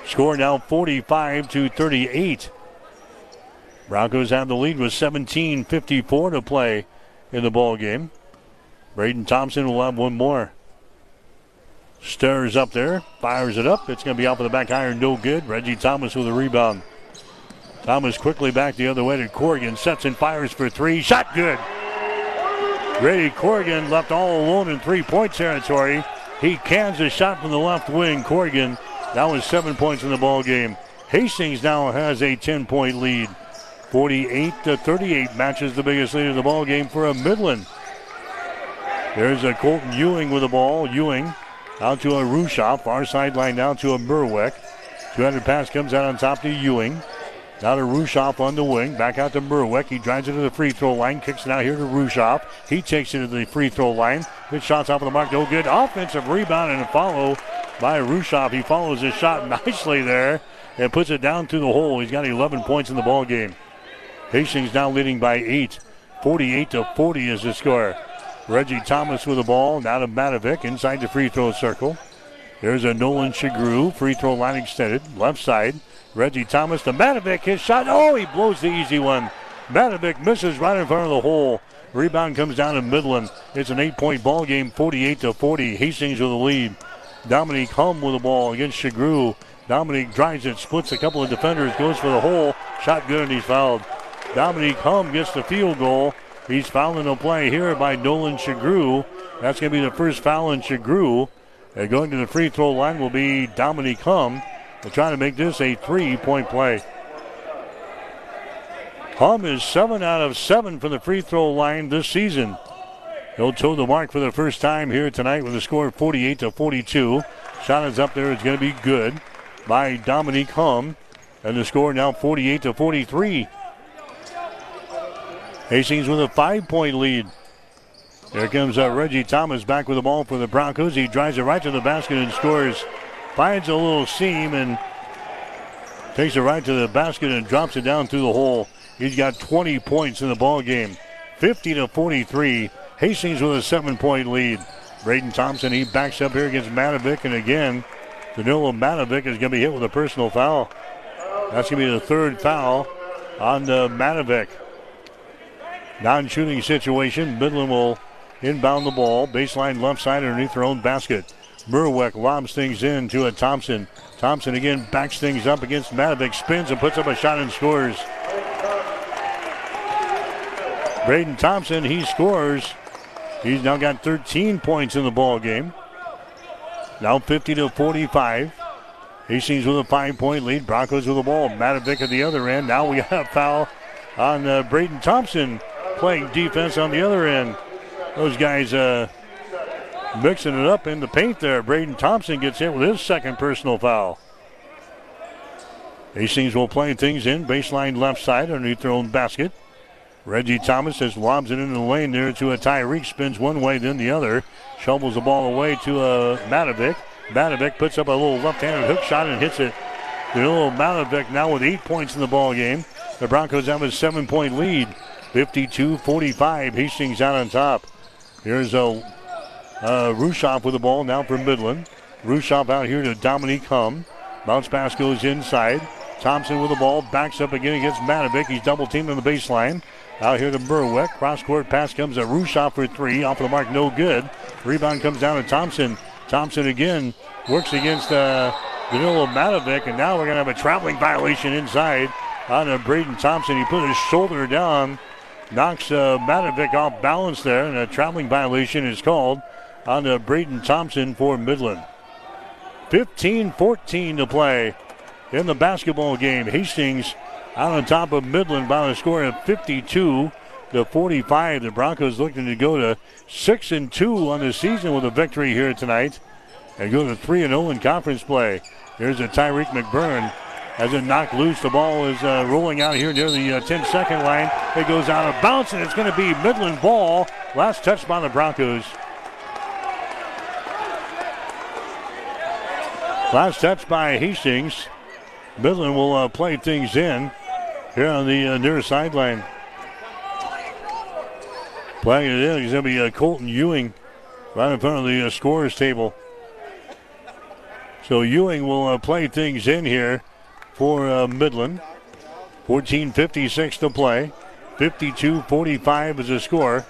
Score now 45 to 38. Broncos have the lead with 17:54 to play in the ball game. Braden Thompson will have one more. Stirs up there, fires it up. It's going to be off of the back iron, no good. Reggie Thomas with a rebound. Thomas quickly back the other way to Corrigan. Sets and fires for three. Shot good. Grady Corrigan left all alone in three point territory. He cans a shot from the left wing. Corrigan that was seven points in the ball game. Hastings now has a 10 point lead. 48 to 38 matches the biggest lead of the ball game for a Midland. There's a Colton Ewing with the ball. Ewing out to a Rushoff. Far sideline down to a Merwick. 200 pass comes out on top to Ewing. Now to Rushoff on the wing. Back out to Merwick. He drives it to the free throw line. Kicks it out here to Rushoff. He takes it to the free throw line. Good shots off of the mark. No good. Offensive rebound and a follow by Rushoff. He follows his shot nicely there and puts it down through the hole. He's got 11 points in the ball game. Hastings now leading by eight. 48 to 40 is the score. Reggie Thomas with the ball. Now to Matovic inside the free throw circle. There's a Nolan Shagru. Free throw line extended. Left side. Reggie Thomas to Matovic. His shot. Oh, he blows the easy one. Matovic misses right in front of the hole. Rebound comes down to Midland. It's an eight-point ball game, 48 to 40. Hastings with the lead. Dominique Hum with the ball against Shagru. Dominique drives it, splits a couple of defenders, goes for the hole. Shot good, and he's fouled. Dominique Hum gets the field goal. He's fouling the play here by Nolan Shagru. That's going to be the first foul in Shagru. And going to the free throw line will be Dominique Hum. They're trying to make this a three point play. Hum is seven out of seven from the free throw line this season. He'll toe the mark for the first time here tonight with a score of 48 to 42. Shot is up there. It's going to be good by Dominique Hum. And the score now 48 to 43. Hastings with a five point lead. Here comes uh, Reggie Thomas back with the ball for the Broncos. He drives it right to the basket and scores finds a little seam and takes it right to the basket and drops it down through the hole. He's got 20 points in the ball game, 50 to 43. Hastings with a seven-point lead. Braden Thompson he backs up here against Matovic, and again, Danilo Matovic is going to be hit with a personal foul. That's going to be the third foul on uh, the Matovic. Non-shooting situation. Midland will inbound the ball, baseline left side underneath their own basket. Merwick lobs things in to a Thompson. Thompson again backs things up against Matovic, spins and puts up a shot and scores. Braden Thompson, he scores. He's now got 13 points in the ball game. Now 50 to 45. Hastings with a five point lead. Broncos with the ball. Matovic at the other end. Now we got a foul on uh, Braden Thompson playing defense on the other end. Those guys uh, mixing it up in the paint there. Braden Thompson gets hit with his second personal foul. Hastings will play things in. Baseline left side underneath their own basket. Reggie Thomas has lobs it into the lane there to a Tyreek. Spins one way, then the other. Shovels the ball away to a uh, Matovic. Matovic puts up a little left-handed hook shot and hits it. The little Matovic now with eight points in the ball game. The Broncos have a seven-point lead. 52-45. Hastings out on top. Here's a uh, Rushoff with the ball now for Midland. Rushoff out here to Dominique Hum. Bounce pass goes inside. Thompson with the ball, backs up again against Matovic. He's double teamed on the baseline. Out here to Merwick. Cross court pass comes to Rushoff for three. Off of the mark, no good. Rebound comes down to Thompson. Thompson again works against uh, Danilo and now we're going to have a traveling violation inside on uh, Braden Thompson. He put his shoulder down, knocks uh, Matovic off balance there, and a traveling violation is called on uh, Braden Thompson for Midland. 15 14 to play in the basketball game. Hastings out on top of Midland by a score of 52 to 45. The Broncos looking to go to 6 and 2 on the season with a victory here tonight and go to 3 and 0 in conference play. Here's a Tyreek McMurrin. As it knocked loose, the ball is uh, rolling out here near the uh, 10 second line. It goes out of bounds, and it's going to be Midland ball. Last touch by the Broncos. Last touch by Hastings. Midland will uh, play things in here on the uh, near sideline. Playing it in, he's going to be uh, Colton Ewing right in front of the uh, scorers table. So Ewing will uh, play things in here for uh, Midland. 14.56 to play. 52-45 is the score.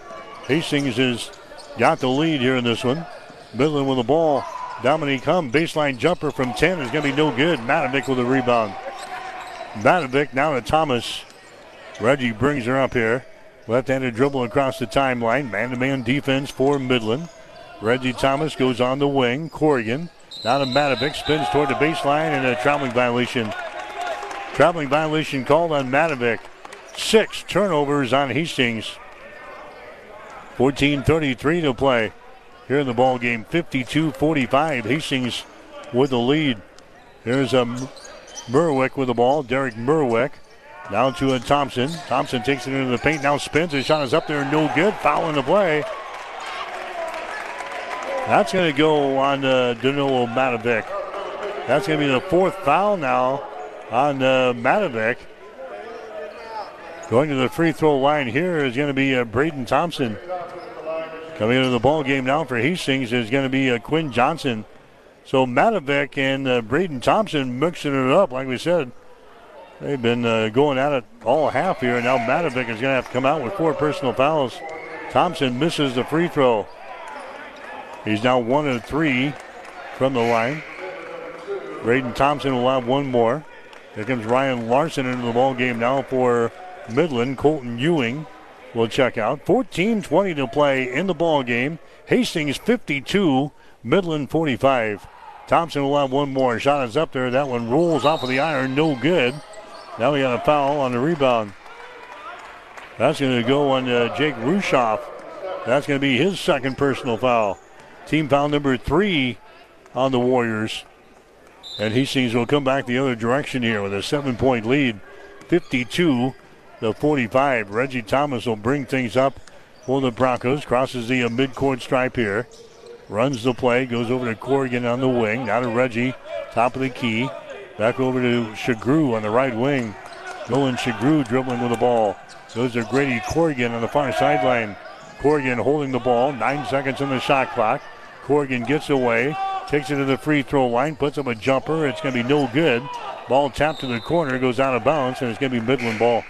Hastings has got the lead here in this one. Midland with the ball. Dominique Hum, baseline jumper from 10 is going to be no good. Matovic with a rebound. Matovic now to Thomas. Reggie brings her up here. Left-handed dribble across the timeline. Man-to-man defense for Midland. Reggie Thomas goes on the wing. Corrigan now to Matovic. Spins toward the baseline and a traveling violation. Traveling violation called on Matovic. Six turnovers on Hastings. 14.33 to play here in the ball game. 52-45. Hastings with the lead. Here's a Merwick with the ball. Derek Merwick. Down to a Thompson. Thompson takes it into the paint. Now spins. His shot is up there. No good. Foul in the play. That's going to go on uh, Danilo Matovic. That's going to be the fourth foul now on uh. Going to the free throw line here is going to be uh, Braden Thompson. Coming into the ball game now for Hastings is going to be uh, Quinn Johnson. So Matovic and uh, Braden Thompson mixing it up, like we said. They've been uh, going at it all half here. Now Matovic is going to have to come out with four personal fouls. Thompson misses the free throw. He's now one of three from the line. Braden Thompson will have one more. Here comes Ryan Larson into the ball game now for Midland. Colton Ewing will check out. 14-20 to play in the ball game. Hastings 52, Midland 45. Thompson will have one more. Shot is up there. That one rolls off of the iron. No good. Now we got a foul on the rebound. That's going to go on uh, Jake Rushoff. That's going to be his second personal foul. Team foul number three on the Warriors. And Hastings will come back the other direction here with a seven point lead. 52 to 45. Reggie Thomas will bring things up for the Broncos. Crosses the uh, midcourt stripe here. Runs the play. Goes over to Corrigan on the wing. Now to Reggie. Top of the key. Back over to Shagru on the right wing. Nolan Shagru dribbling with the ball. Goes to Grady Corrigan on the far sideline. Corrigan holding the ball. Nine seconds on the shot clock. Corrigan gets away. Takes it to the free throw line. Puts up a jumper. It's going to be no good. Ball tapped to the corner. Goes out of bounds. And it's going to be Midland ball.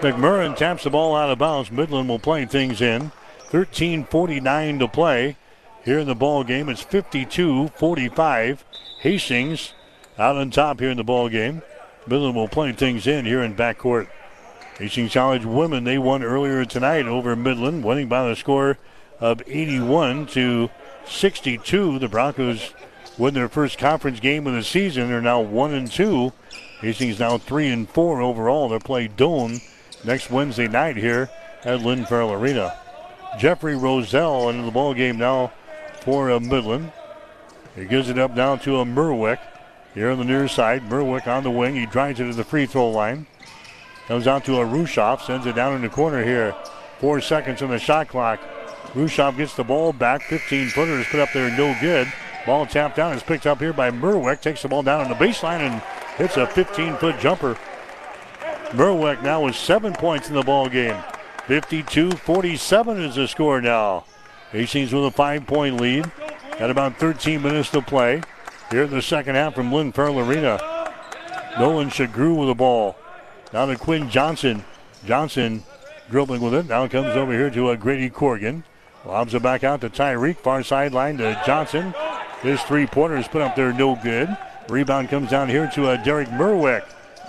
McMurrin taps the ball out of bounds. Midland will play things in. 13.49 to play here in the ball game. It's 52-45. Hastings out on top here in the ball game. Midland will play things in here in backcourt. Hastings College women, they won earlier tonight over Midland, winning by the score of 81 to 62. The Broncos win their first conference game of the season. They're now one and two. Hastings now three and four overall. They'll play Doane next Wednesday night here at Lynn Farrell Arena. Jeffrey Roselle into the ball game now for uh, Midland. He gives it up now to a Merwick here on the near side. Merwick on the wing. He drives it to the free throw line. Comes out to a Rushoff, sends it down in the corner here. Four seconds on the shot clock. Rushoff gets the ball back. 15 footers put up there, no good. Ball tapped down is picked up here by Merwick. Takes the ball down on the baseline and hits a 15 foot jumper. Merwick now with seven points in the ball game. 52 47 is the score now. Hastings with a five point lead. Got about 13 minutes to play here in the second half from Lynn Farrell Arena. Nolan Shagru with the ball. Now to Quinn Johnson. Johnson dribbling with it. Now comes over here to a Grady Corrigan. Lobs it back out to Tyreek. Far sideline to Johnson. His three pointers put up there, no good. Rebound comes down here to a Derek Merwick.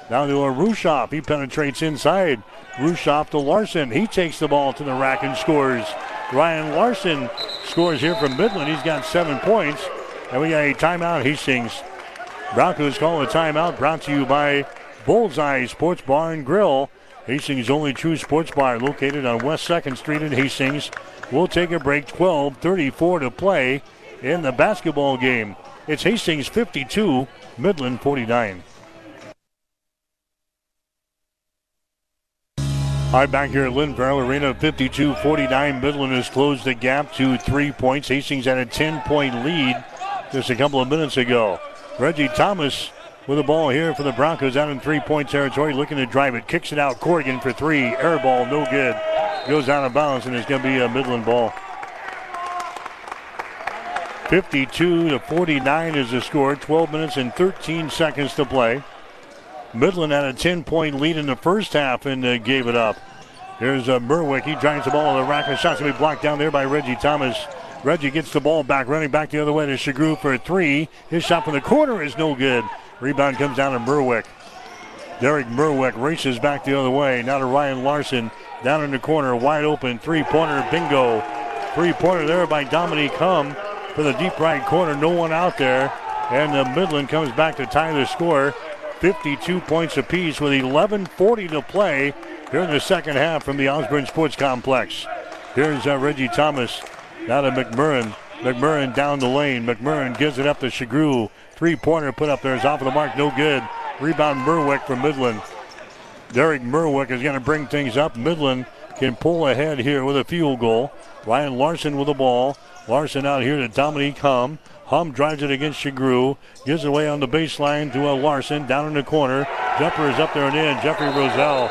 Down to a Rushoff. He penetrates inside. Rushoff to Larson. He takes the ball to the rack and scores. Ryan Larson scores here from Midland. He's got seven points. And we got a timeout. Hastings. Broncos call a timeout brought to you by Bullseye Sports Bar and Grill. Hastings' only true sports bar located on West 2nd Street in Hastings. We'll take a break. 12 34 to play in the basketball game. It's Hastings 52, Midland 49. All right, back here at Lynn Farrell Arena, 52 49. Midland has closed the gap to three points. Hastings had a 10 point lead just a couple of minutes ago. Reggie Thomas with the ball here for the Broncos out in three point territory, looking to drive it. Kicks it out. Corrigan for three. Air ball, no good. Goes out of bounds, and it's going to be a Midland ball. 52 to 49 is the score. 12 minutes and 13 seconds to play. Midland had a 10 point lead in the first half and uh, gave it up. Here's uh, Merwick. He drives the ball. The rack of shots will be blocked down there by Reggie Thomas. Reggie gets the ball back, running back the other way to Shagru for a three. His shot from the corner is no good. Rebound comes down to Merwick. Derek Merwick races back the other way. Now to Ryan Larson. Down in the corner, wide open. Three pointer, bingo. Three pointer there by Dominique Hum for the deep right corner. No one out there. And the Midland comes back to tie the score. 52 points apiece with 11.40 to play here in the second half from the Osborne Sports Complex. Here's uh, Reggie Thomas. Now to McMurrin. McMurrin down the lane. McMurrin gives it up to Shagru. Three pointer put up there is off of the mark, no good. Rebound Merwick from Midland. Derek Merwick is going to bring things up. Midland can pull ahead here with a field goal. Ryan Larson with the ball. Larson out here to Dominique Hum. Hum drives it against Shagru. Gives away on the baseline to a Larson down in the corner. Jumper is up there and in. Jeffrey Roselle.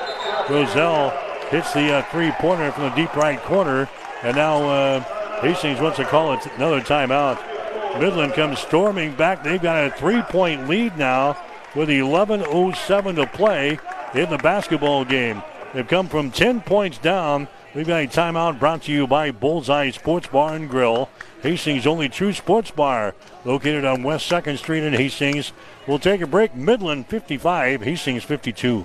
Roselle hits the uh, three pointer from the deep right corner. And now uh, Hastings wants to call it another timeout. Midland comes storming back. They've got a three point lead now with 11.07 to play in the basketball game. They've come from 10 points down. We've got a timeout brought to you by Bullseye Sports Bar and Grill, Hastings' only true sports bar, located on West 2nd Street in Hastings. We'll take a break. Midland 55, Hastings 52.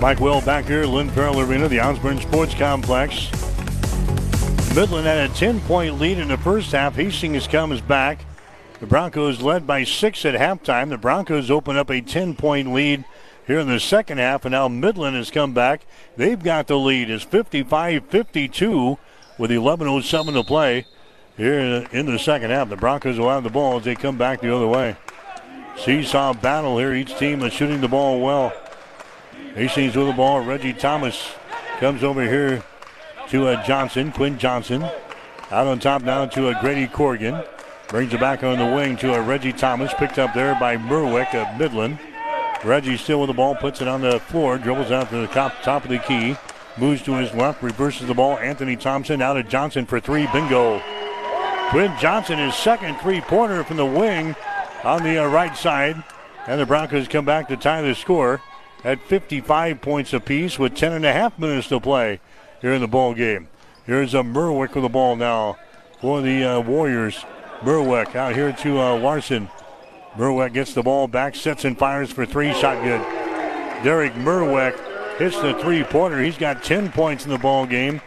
Mike Will back here, Lynn Farrell Arena, the Osborne Sports Complex. Midland had a 10 point lead in the first half. Hastings comes back. The Broncos led by six at halftime. The Broncos open up a 10 point lead here in the second half, and now Midland has come back. They've got the lead. It's 55 52 with 11.07 to play here in the second half. The Broncos will have the ball as they come back the other way. Seesaw battle here. Each team is shooting the ball well. Hastings with the ball. Reggie Thomas comes over here to a Johnson, Quinn Johnson. Out on top now to a Grady Corrigan. Brings it back on the wing to a Reggie Thomas, picked up there by Merwick of Midland. Reggie still with the ball, puts it on the floor, dribbles out to the top, top of the key, moves to his left, reverses the ball. Anthony Thompson out to Johnson for three, bingo. Quinn Johnson, his second three-pointer from the wing on the uh, right side. And the Broncos come back to tie the score at 55 points apiece with 10 and a half minutes to play here in the ball game. Here's a Merwick with the ball now for the uh, Warriors. Merwick out here to uh, Larson. Merwick gets the ball back, sets and fires for three. Shot good. Derek Merwick hits the three-pointer. He's got 10 points in the ball game,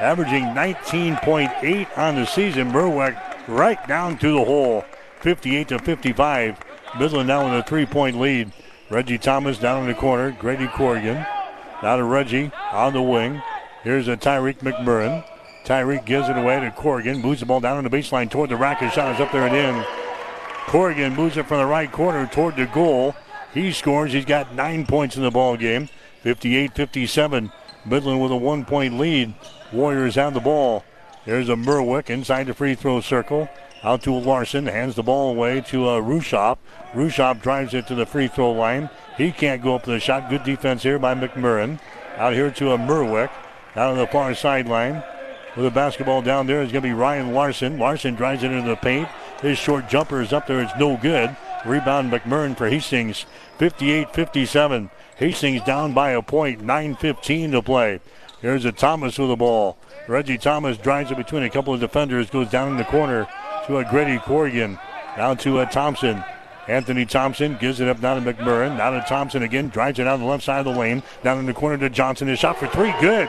averaging 19.8 on the season. Merwick right down to the hole. 58 to 55. Midland now with a three point lead. Reggie Thomas down in the corner. Grady Corrigan. Now to Reggie on the wing. Here's a Tyreek McMurrin. Tyreek gives it away to Corrigan. Moves the ball down on the baseline toward the rack. His shot is up there and in. Corrigan moves it from the right corner toward the goal. He scores. He's got nine points in the ball game. 58-57. Midland with a one-point lead. Warriors have the ball. There's a Merwick inside the free throw circle. Out to Larson. Hands the ball away to uh, Rushoff. Rushoff drives it to the free throw line. He can't go up to the shot. Good defense here by McMurrin. Out here to a Merwick. Out on the far sideline. With the basketball down there is going to be Ryan Larson. Larson drives it into the paint. His short jumper is up there. It's no good. Rebound McMurrin for Hastings. 58-57. Hastings down by a point. 9.15 to play. Here's a Thomas with the ball. Reggie Thomas drives it between a couple of defenders. Goes down in the corner to a Grady Corrigan. Down to a Thompson. Anthony Thompson gives it up now to McMurrin. Now to Thompson again. Drives it down the left side of the lane. Down in the corner to Johnson. His shot for three. Good.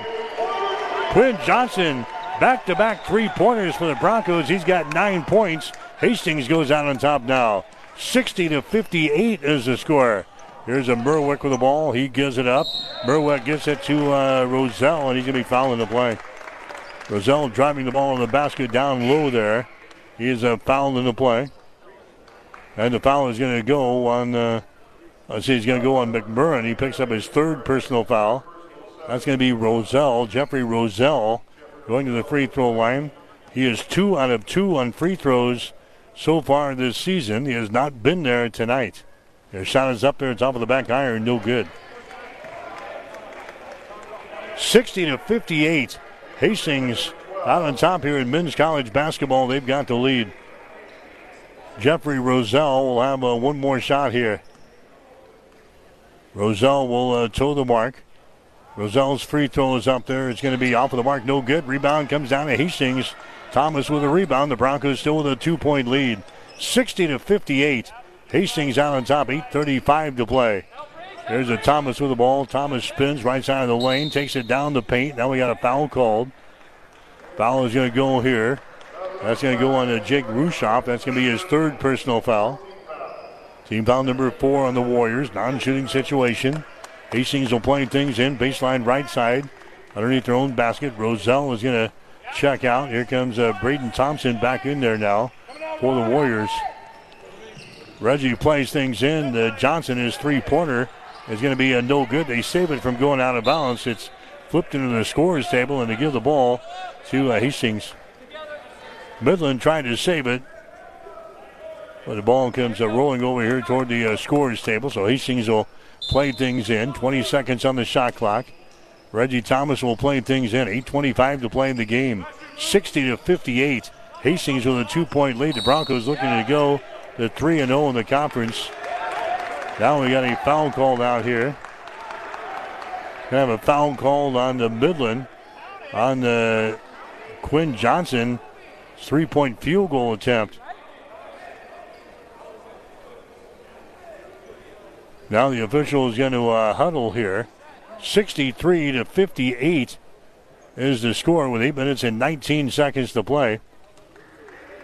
Quinn Johnson back to back three pointers for the Broncos. He's got nine points. Hastings goes out on top now. 60 to 58 is the score. Here's a Merwick with the ball. He gives it up. Merwick gets it to uh, Roselle, and he's going to be fouling the play. Roselle driving the ball in the basket down low there. He is uh, fouled in the play. And the foul is going to go on, uh, let's see, he's going to go on McMurrin. He picks up his third personal foul. That's going to be Roselle, Jeffrey Roselle, going to the free throw line. He is two out of two on free throws so far this season. He has not been there tonight. Their shot is up there, top of the back iron, no good. 60 to 58. Hastings out on top here in men's college basketball. They've got the lead. Jeffrey Roselle will have uh, one more shot here. Roselle will uh, toe the mark. Roselle's free throw is up there. It's going to be off of the mark. No good. Rebound comes down to Hastings. Thomas with a rebound. The Broncos still with a two point lead. 60 to 58. Hastings out on top. 8.35 to play. There's a Thomas with the ball. Thomas spins right side of the lane, takes it down the paint. Now we got a foul called. Foul is going to go here. That's going to go on to Jake Rushoff. That's going to be his third personal foul. Team foul number four on the Warriors. Non shooting situation. Hastings will play things in. Baseline right side. Underneath their own basket. Roselle is going to check out. Here comes uh, Braden Thompson back in there now for the Warriors. Reggie plays things in. Uh, Johnson, his three pointer, is going to be a no good. They save it from going out of bounds. It's flipped into the scorer's table, and they give the ball to uh, Hastings. Midland trying to save it. But the ball comes uh, rolling over here toward the uh, scorer's table, so Hastings will play things in. 20 seconds on the shot clock. Reggie Thomas will play things in. 8.25 to play in the game. 60 to 58. Hastings with a two point lead. The Broncos looking to go to 3 0 in the conference. Now we got a foul called out here. We have a foul called on the Midland on the Quinn Johnson three point field goal attempt. Now the official is going to uh, huddle here. 63 to 58 is the score with 8 minutes and 19 seconds to play.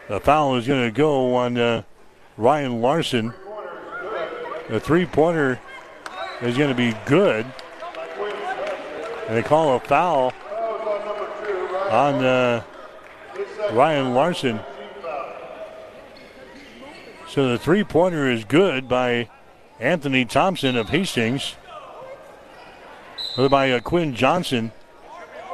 The foul is going to go on uh, Ryan Larson. The three pointer is going to be good. And they call a foul on uh, Ryan Larson. So the three pointer is good by Anthony Thompson of Hastings. By uh, Quinn Johnson.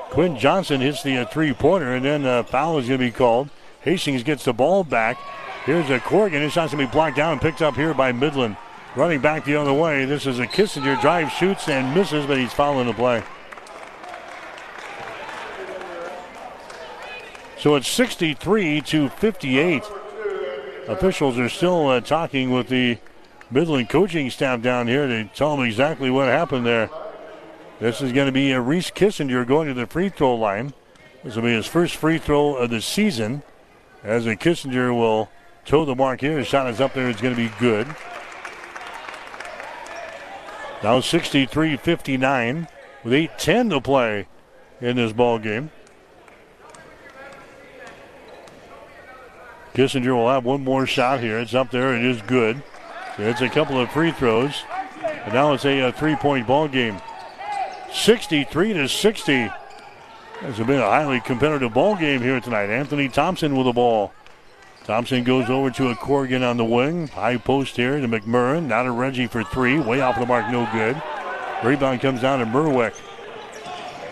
Quinn Johnson hits the uh, three pointer, and then a uh, foul is going to be called. Hastings gets the ball back. Here's a Corrigan. His shot's going to be blocked down and picked up here by Midland. Running back the other way. This is a Kissinger drive, shoots, and misses, but he's fouling the play. So it's 63 to 58. Officials are still uh, talking with the Midland coaching staff down here to tell them exactly what happened there. This is going to be a Reese Kissinger going to the free throw line. This will be his first free throw of the season. As a Kissinger will toe the mark here. His shot is up there. It's going to be good. Now 63-59 with 8-10 to play in this ball game. Kissinger will have one more shot here. It's up there. It is good. It's a couple of free throws. And now it's a, a three-point ball game. 63 to 60. It's been a highly competitive ball game here tonight. Anthony Thompson with the ball. Thompson goes over to a Corrigan on the wing. High post here to McMurrin. Now to Reggie for three. Way off the mark, no good. Rebound comes down to Merwick.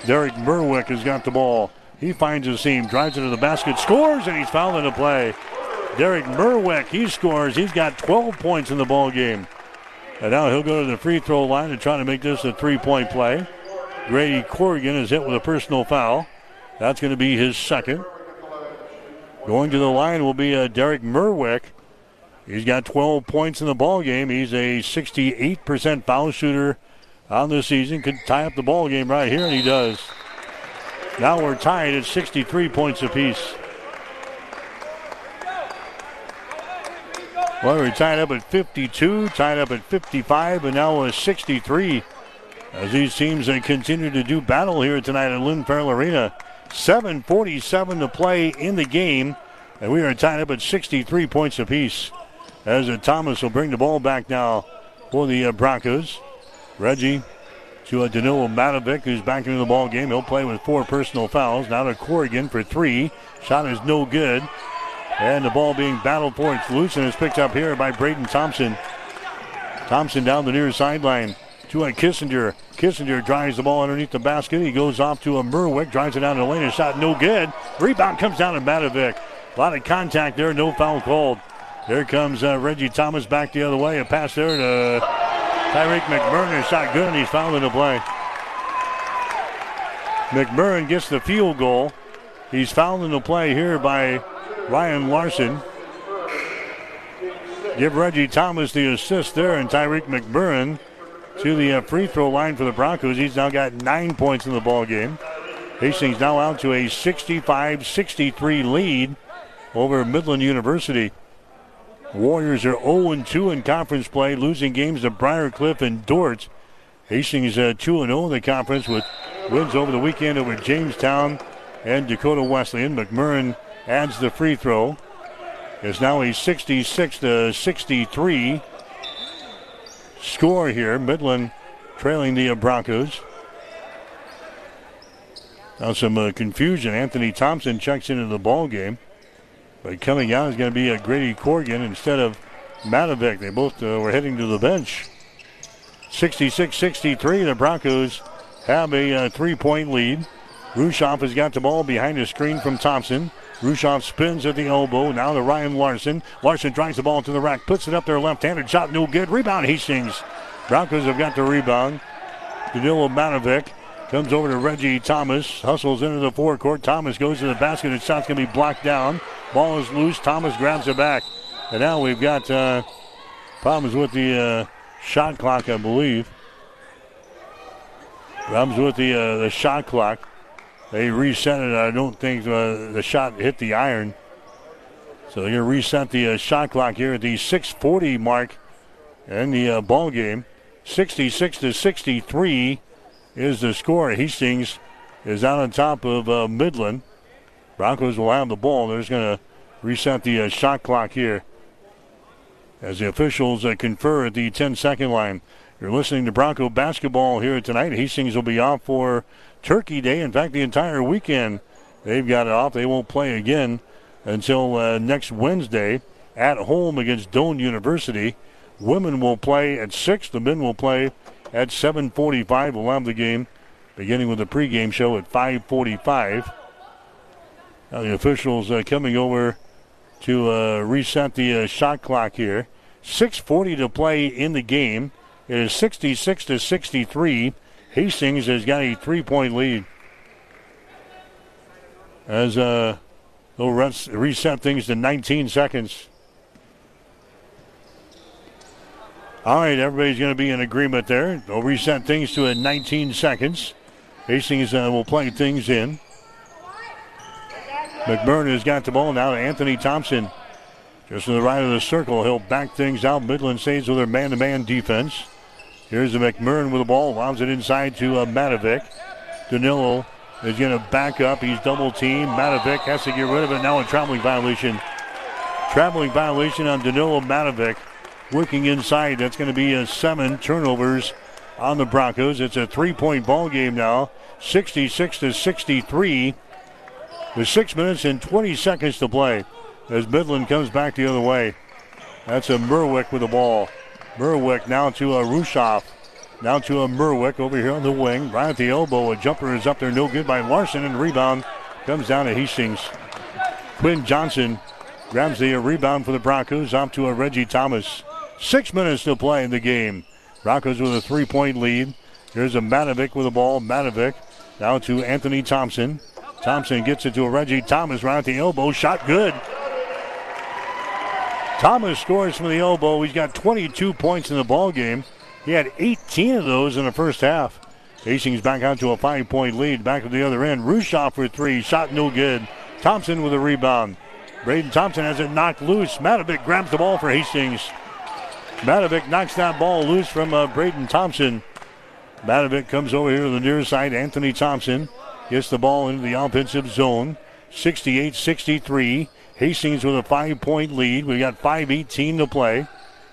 Derek Merwick has got the ball. He finds a seam, drives into the basket, scores, and he's fouled in the play. Derek Merwick, he scores. He's got 12 points in the ball game. And now he'll go to the free throw line and try to make this a three-point play. Grady Corrigan is hit with a personal foul. That's going to be his second. Going to the line will be uh, Derek Merwick. He's got 12 points in the ball game. He's a 68% foul shooter on the season. Could tie up the ball game right here, and he does. Now we're tied at 63 points apiece. Well, we're tied up at 52, tied up at 55, and now a 63 as these teams they continue to do battle here tonight at Lynn Farrell Arena. 7.47 to play in the game, and we are tied up at 63 points apiece. As Thomas will bring the ball back now for the uh, Broncos. Reggie to a Danilo Matovic, who's back into the ball game. He'll play with four personal fouls. Now to Corrigan for three. Shot is no good. And the ball being battled for. It's loose and it's picked up here by Braden Thompson. Thompson down the near sideline to a Kissinger. Kissinger drives the ball underneath the basket. He goes off to a Merwick, drives it down the lane. A shot no good. Rebound comes down to Matovic. A lot of contact there, no foul called. Here comes uh, Reggie Thomas back the other way. A pass there to Tyreek McMurrin. Shot good, and he's fouled in the play. McMurrin gets the field goal. He's fouled in the play here by Ryan Larson. Give Reggie Thomas the assist there, and Tyreek McMurrin to the uh, free throw line for the Broncos. He's now got nine points in the ball game. Hastings now out to a 65-63 lead over Midland University. Warriors are 0-2 in conference play, losing games to Briar Cliff and Dordt. Hastings uh, 2-0 in the conference with wins over the weekend over Jamestown and Dakota Wesleyan. McMurrin adds the free throw. It's now a 66 to 63 score here. Midland trailing the Broncos. Now some uh, confusion. Anthony Thompson checks into the ball game. But coming out is going to be a Grady Corrigan instead of Matovic. They both uh, were heading to the bench. 66-63, the Broncos have a uh, three-point lead. Rushoff has got the ball behind the screen from Thompson. Rushoff spins at the elbow. Now to Ryan Larson. Larson drives the ball to the rack, puts it up there left-handed. Shot no good. Rebound Hastings. Broncos have got the rebound. Danilo Matovic comes over to Reggie Thomas. Hustles into the forecourt. Thomas goes to the basket. and shot's going to be blocked down. Ball is loose. Thomas grabs it back. And now we've got uh, problems with the uh, shot clock, I believe. Problems with the, uh, the shot clock. They reset it. I don't think uh, the shot hit the iron. So they're going to reset the uh, shot clock here at the 6:40 mark in the uh, ball game. 66 to 63 is the score. Hastings is out on top of uh, Midland. Broncos will have the ball. They're just going to reset the uh, shot clock here as the officials uh, confer at the 10-second line. You're listening to Bronco basketball here tonight. Hastings will be off for Turkey Day. In fact, the entire weekend they've got it off. They won't play again until uh, next Wednesday at home against Doane University. Women will play at 6. The men will play at 7.45. We'll have the game beginning with the pregame show at 5.45. Now the officials uh, coming over to uh, reset the uh, shot clock here. 6.40 to play in the game. It is 66 to 63. Hastings has got a three point lead. As uh, they'll reset things to 19 seconds. All right, everybody's going to be in agreement there. They'll reset things to a 19 seconds. Hastings uh, will play things in. McMurrin has got the ball now to Anthony Thompson. Just to the right of the circle, he'll back things out. Midland stays with their man-to-man defense. Here's the McMurrin with the ball. Lobs it inside to uh, Matovic. Danilo is going to back up. He's double teamed. Matovic has to get rid of it. Now a traveling violation. Traveling violation on Danilo Matovic. Working inside. That's going to be a seven turnovers on the Broncos. It's a three-point ball game now. 66 to 63 with six minutes and 20 seconds to play as Midland comes back the other way. That's a Merwick with the ball. Merwick now to a Rushoff. Now to a Merwick over here on the wing. Right at the elbow. A jumper is up there. No good by Larson. And rebound comes down to Hastings. Quinn Johnson grabs the rebound for the Broncos. Off to a Reggie Thomas. Six minutes to play in the game. Broncos with a three point lead. Here's a Matovic with the ball. Matovic now to Anthony Thompson. Thompson gets it to a Reggie Thomas right at the elbow. Shot good. Thomas scores from the elbow. He's got 22 points in the ball game. He had 18 of those in the first half. Hastings back out to a five-point lead. Back to the other end. Rushoff for three. Shot no good. Thompson with a rebound. Braden Thompson has it knocked loose. Matovic grabs the ball for Hastings. Matovic knocks that ball loose from uh, Braden Thompson. Matovic comes over here to the near side. Anthony Thompson gets the ball into the offensive zone. 68-63. Hastings with a five-point lead. We've got 5:18 to play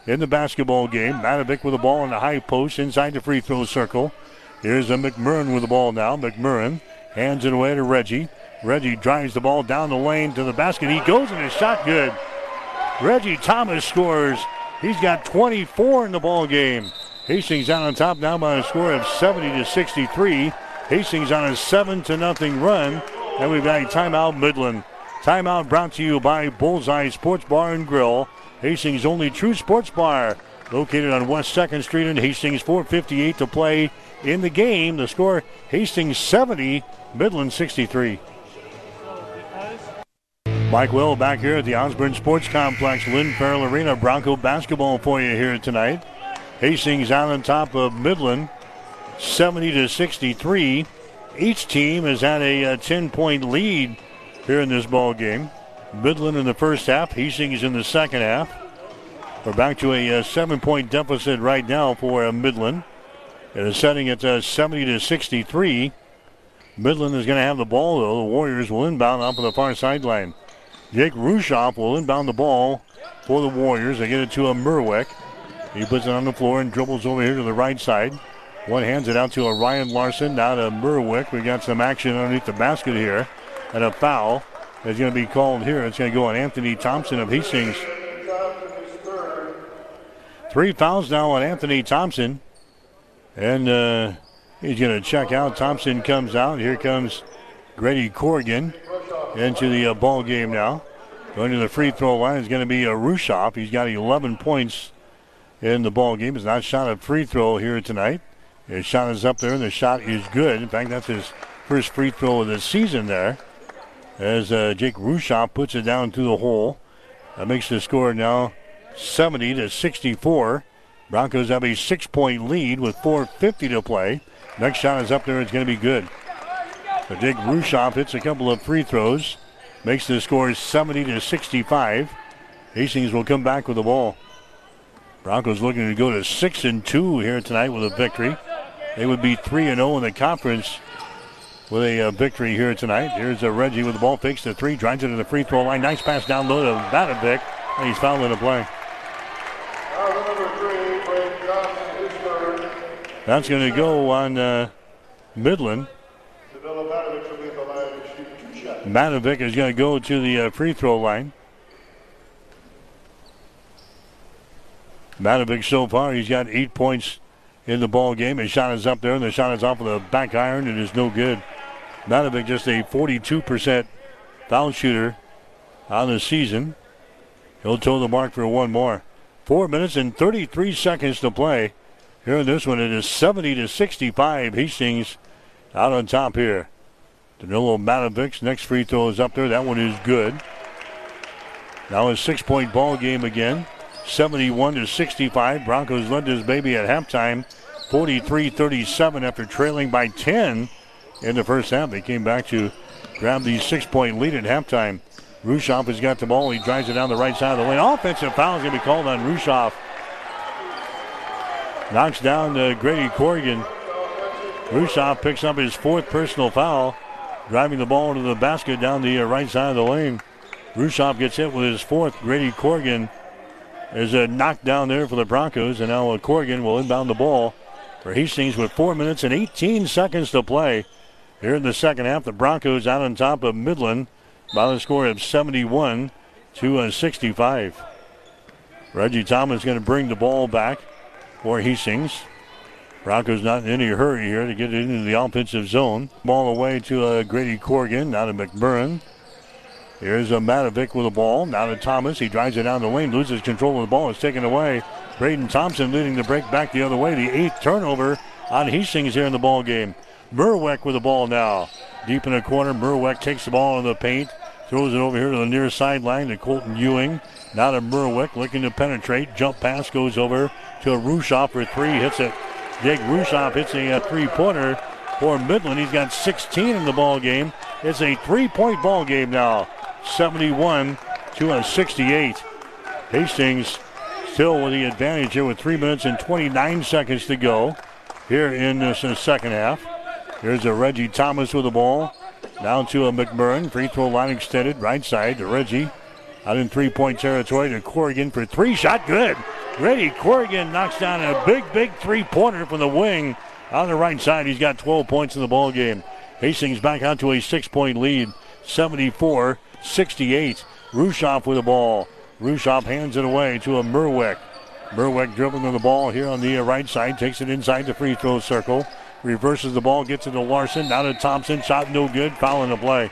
in the basketball game. Matovic with the ball in the high post inside the free throw circle. Here's a McMurrin with the ball now. McMurrin hands it away to Reggie. Reggie drives the ball down the lane to the basket. He goes and his shot good. Reggie Thomas scores. He's got 24 in the ball game. Hastings out on top now by a score of 70 to 63. Hastings on a seven to nothing run, and we've got a timeout Midland. Timeout brought to you by Bullseye Sports Bar and Grill, Hastings' only true sports bar, located on West 2nd Street in Hastings. 4:58 to play in the game. The score: Hastings 70, Midland 63. Mike Will back here at the Osborne Sports Complex, Lynn Farrell Arena. Bronco basketball for you here tonight. Hastings out on top of Midland, 70 to 63. Each team has had a uh, 10 point lead here in this ball game. Midland in the first half, Hastings in the second half. We're back to a, uh, seven point deficit right now for uh, Midland. It is setting at uh, 70 to 63. Midland is going to have the ball, though. The Warriors will inbound off of the far sideline. Jake Rushoff will inbound the ball for the Warriors. They get it to a Merwick. He puts it on the floor and dribbles over here to the right side. One hands it out to a Ryan Larson. Now to Merwick. We got some action underneath the basket here. And a foul is going to be called here. It's going to go on Anthony Thompson of Hastings. Three fouls now on Anthony Thompson. And uh, he's going to check out. Thompson comes out. Here comes Grady Corrigan into the uh, ball game now. Going to the free throw line is going to be a Rushoff. He's got 11 points in the ball game. He's not shot a free throw here tonight. His shot is up there, and the shot is good. In fact, that's his first free throw of the season there. As uh, Jake Rushoff puts it down through the hole. That makes the score now 70 to 64. Broncos have a six-point lead with 4.50 to play. Next shot is up there. It's going to be good. So Jake Rushoff hits a couple of free throws. Makes the score 70 to 65. Hastings will come back with the ball. Broncos looking to go to 6 and 2 here tonight with a victory. They would be 3 and 0 in the conference with a uh, victory here tonight. Here's a Reggie with the ball, fakes the three, drives it to the free throw line. Nice pass down low to Matovic, and he's fouling the play. That's going to go on uh, Midland. Matovic is going to go to the uh, free throw line. Matovic so far, he's got eight points in the ball game. His shot is up there, and the shot is off of the back iron. And It is no good. Matovic just a 42% foul shooter on the season. He'll toe the mark for one more. Four minutes and 33 seconds to play. Here in this one, it is 70 to 65. Hastings out on top here. Danilo Matovic's next free throw is up there. That one is good. Now a six-point ball game again. 71 to 65. Broncos led this baby at halftime. 43-37 after trailing by 10 in the first half. They came back to grab the six-point lead at halftime. Rushoff has got the ball. He drives it down the right side of the lane. Offensive foul is going to be called on Rushoff. Knocks down uh, Grady Corrigan. Rushoff picks up his fourth personal foul, driving the ball into the basket down the uh, right side of the lane. Rushoff gets hit with his fourth. Grady Corrigan is a knockdown there for the Broncos, and now Corrigan will inbound the ball for Hastings with four minutes and 18 seconds to play. Here in the second half, the Broncos out on top of Midland by the score of 71 to uh, 65. Reggie Thomas is going to bring the ball back for Hastings. Broncos not in any hurry here to get into the offensive zone. Ball away to uh, Grady Corrigan, now to McMurrin. Here's a Matovic with the ball. Now to Thomas. He drives it down the lane, loses control of the ball. It's taken away. Braden Thompson leading the break back the other way. The eighth turnover on Hastings here in the ball game. Merwick with the ball now. Deep in the corner, Merwick takes the ball in the paint. Throws it over here to the near sideline to Colton Ewing. Now to Merwick looking to penetrate. Jump pass goes over to Rushoff for three. Hits it. Jake Rushoff hits a, a three-pointer for Midland. He's got 16 in the ball game. It's a three-point ball game now. 71 to a 68. Hastings still with the advantage here with three minutes and 29 seconds to go here in this uh, second half. Here's a Reggie Thomas with the ball. Down to a McMurrin. Free throw line extended. Right side to Reggie. Out in three point territory to Corrigan for three shot. Good. Reggie Corrigan knocks down a big, big three pointer from the wing. On the right side, he's got 12 points in the ball game. Hastings back out to a six point lead. 74 68. Rushoff with the ball. Rushoff hands it away to a Merwick. Merwick dribbling to the ball here on the right side. Takes it inside the free throw circle. Reverses the ball, gets it to Larson. Now to Thompson. Shot no good. Foul in the play.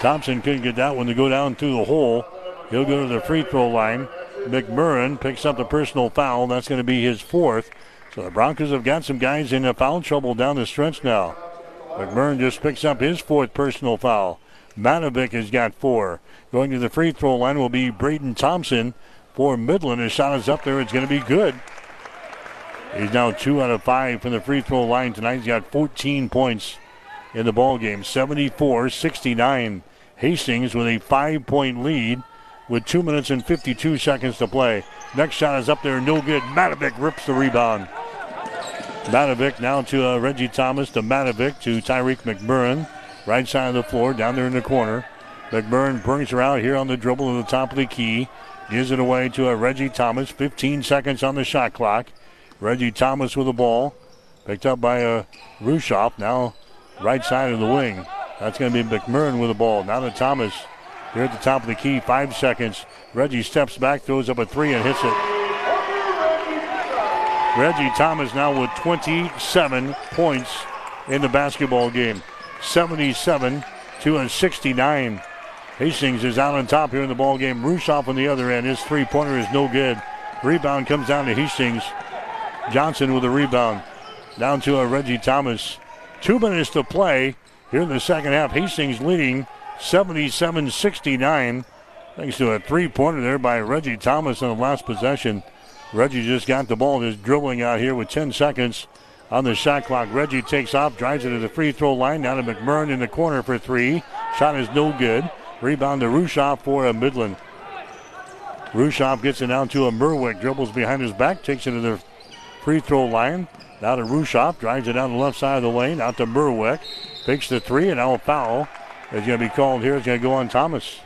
Thompson couldn't get that one to go down through the hole. He'll go to the free throw line. McMurrin picks up the personal foul. That's going to be his fourth. So the Broncos have got some guys in foul trouble down the stretch now. McMurrin just picks up his fourth personal foul. Matovic has got four. Going to the free throw line will be Braden Thompson for Midland. His shot is up there. It's going to be good. He's now two out of five from the free throw line tonight. He's got 14 points in the ball game. 74-69. Hastings with a five-point lead with two minutes and 52 seconds to play. Next shot is up there, no good. Matovic rips the rebound. Matovic now to uh, Reggie Thomas to Matovic to Tyreek McMurrin. Right side of the floor, down there in the corner. McMurrin brings her out here on the dribble at the top of the key. Gives it away to uh, Reggie Thomas. 15 seconds on the shot clock. Reggie Thomas with the ball. Picked up by uh, Rushoff. Now right side of the wing. That's going to be McMurrin with the ball. Now to Thomas. Here at the top of the key. Five seconds. Reggie steps back, throws up a three, and hits it. Reggie Thomas now with 27 points in the basketball game. 77 to a 69. Hastings is out on top here in the ball game. Rushoff on the other end. His three-pointer is no good. Rebound comes down to Hastings. Johnson with a rebound. Down to a Reggie Thomas. Two minutes to play here in the second half. Hastings leading 77 69. Thanks to a three pointer there by Reggie Thomas on the last possession. Reggie just got the ball, just dribbling out here with 10 seconds on the shot clock. Reggie takes off, drives it to the free throw line. Down to McMurrin in the corner for three. Shot is no good. Rebound to Rushoff for a Midland. Rushoff gets it down to a Merwick. Dribbles behind his back, takes it to the free throw line. Now to Rushoff, drives it down the left side of the lane, out to Merwick. Picks the three, and now a foul is going to be called here. It's going to go on Thomas.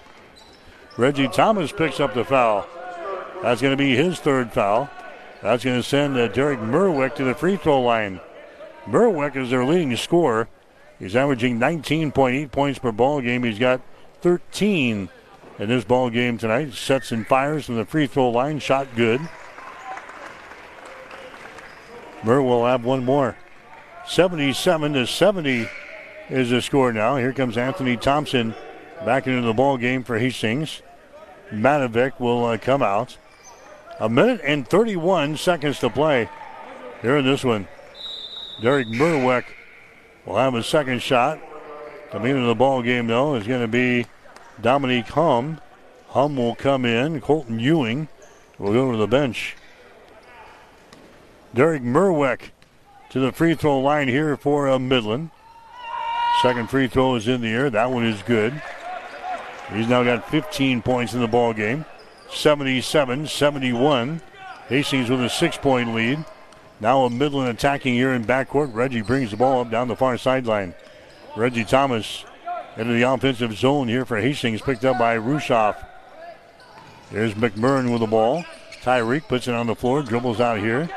Reggie Thomas picks up the foul. That's going to be his third foul. That's going to send uh, Derek Merwick to the free throw line. Merwick is their leading scorer. He's averaging 19.8 points per ball game. He's got 13 in this ball game tonight. Sets and fires from the free throw line. Shot good. Murr will have one more. 77 to 70 is the score now. Here comes Anthony Thompson back into the ball game for Hastings. Matovic will uh, come out. A minute and 31 seconds to play here in this one. Derek Merwick will have a second shot. Coming into the ball game, though, is going to be Dominique Hum. Hum will come in. Colton Ewing will go to the bench. Derek Merwick to the free throw line here for uh, Midland. Second free throw is in the air. That one is good. He's now got 15 points in the ball game. 77 71. Hastings with a six point lead. Now a Midland attacking here in backcourt. Reggie brings the ball up down the far sideline. Reggie Thomas into the offensive zone here for Hastings, picked up by Rushoff. There's McMurrin with the ball. Tyreek puts it on the floor, dribbles out here.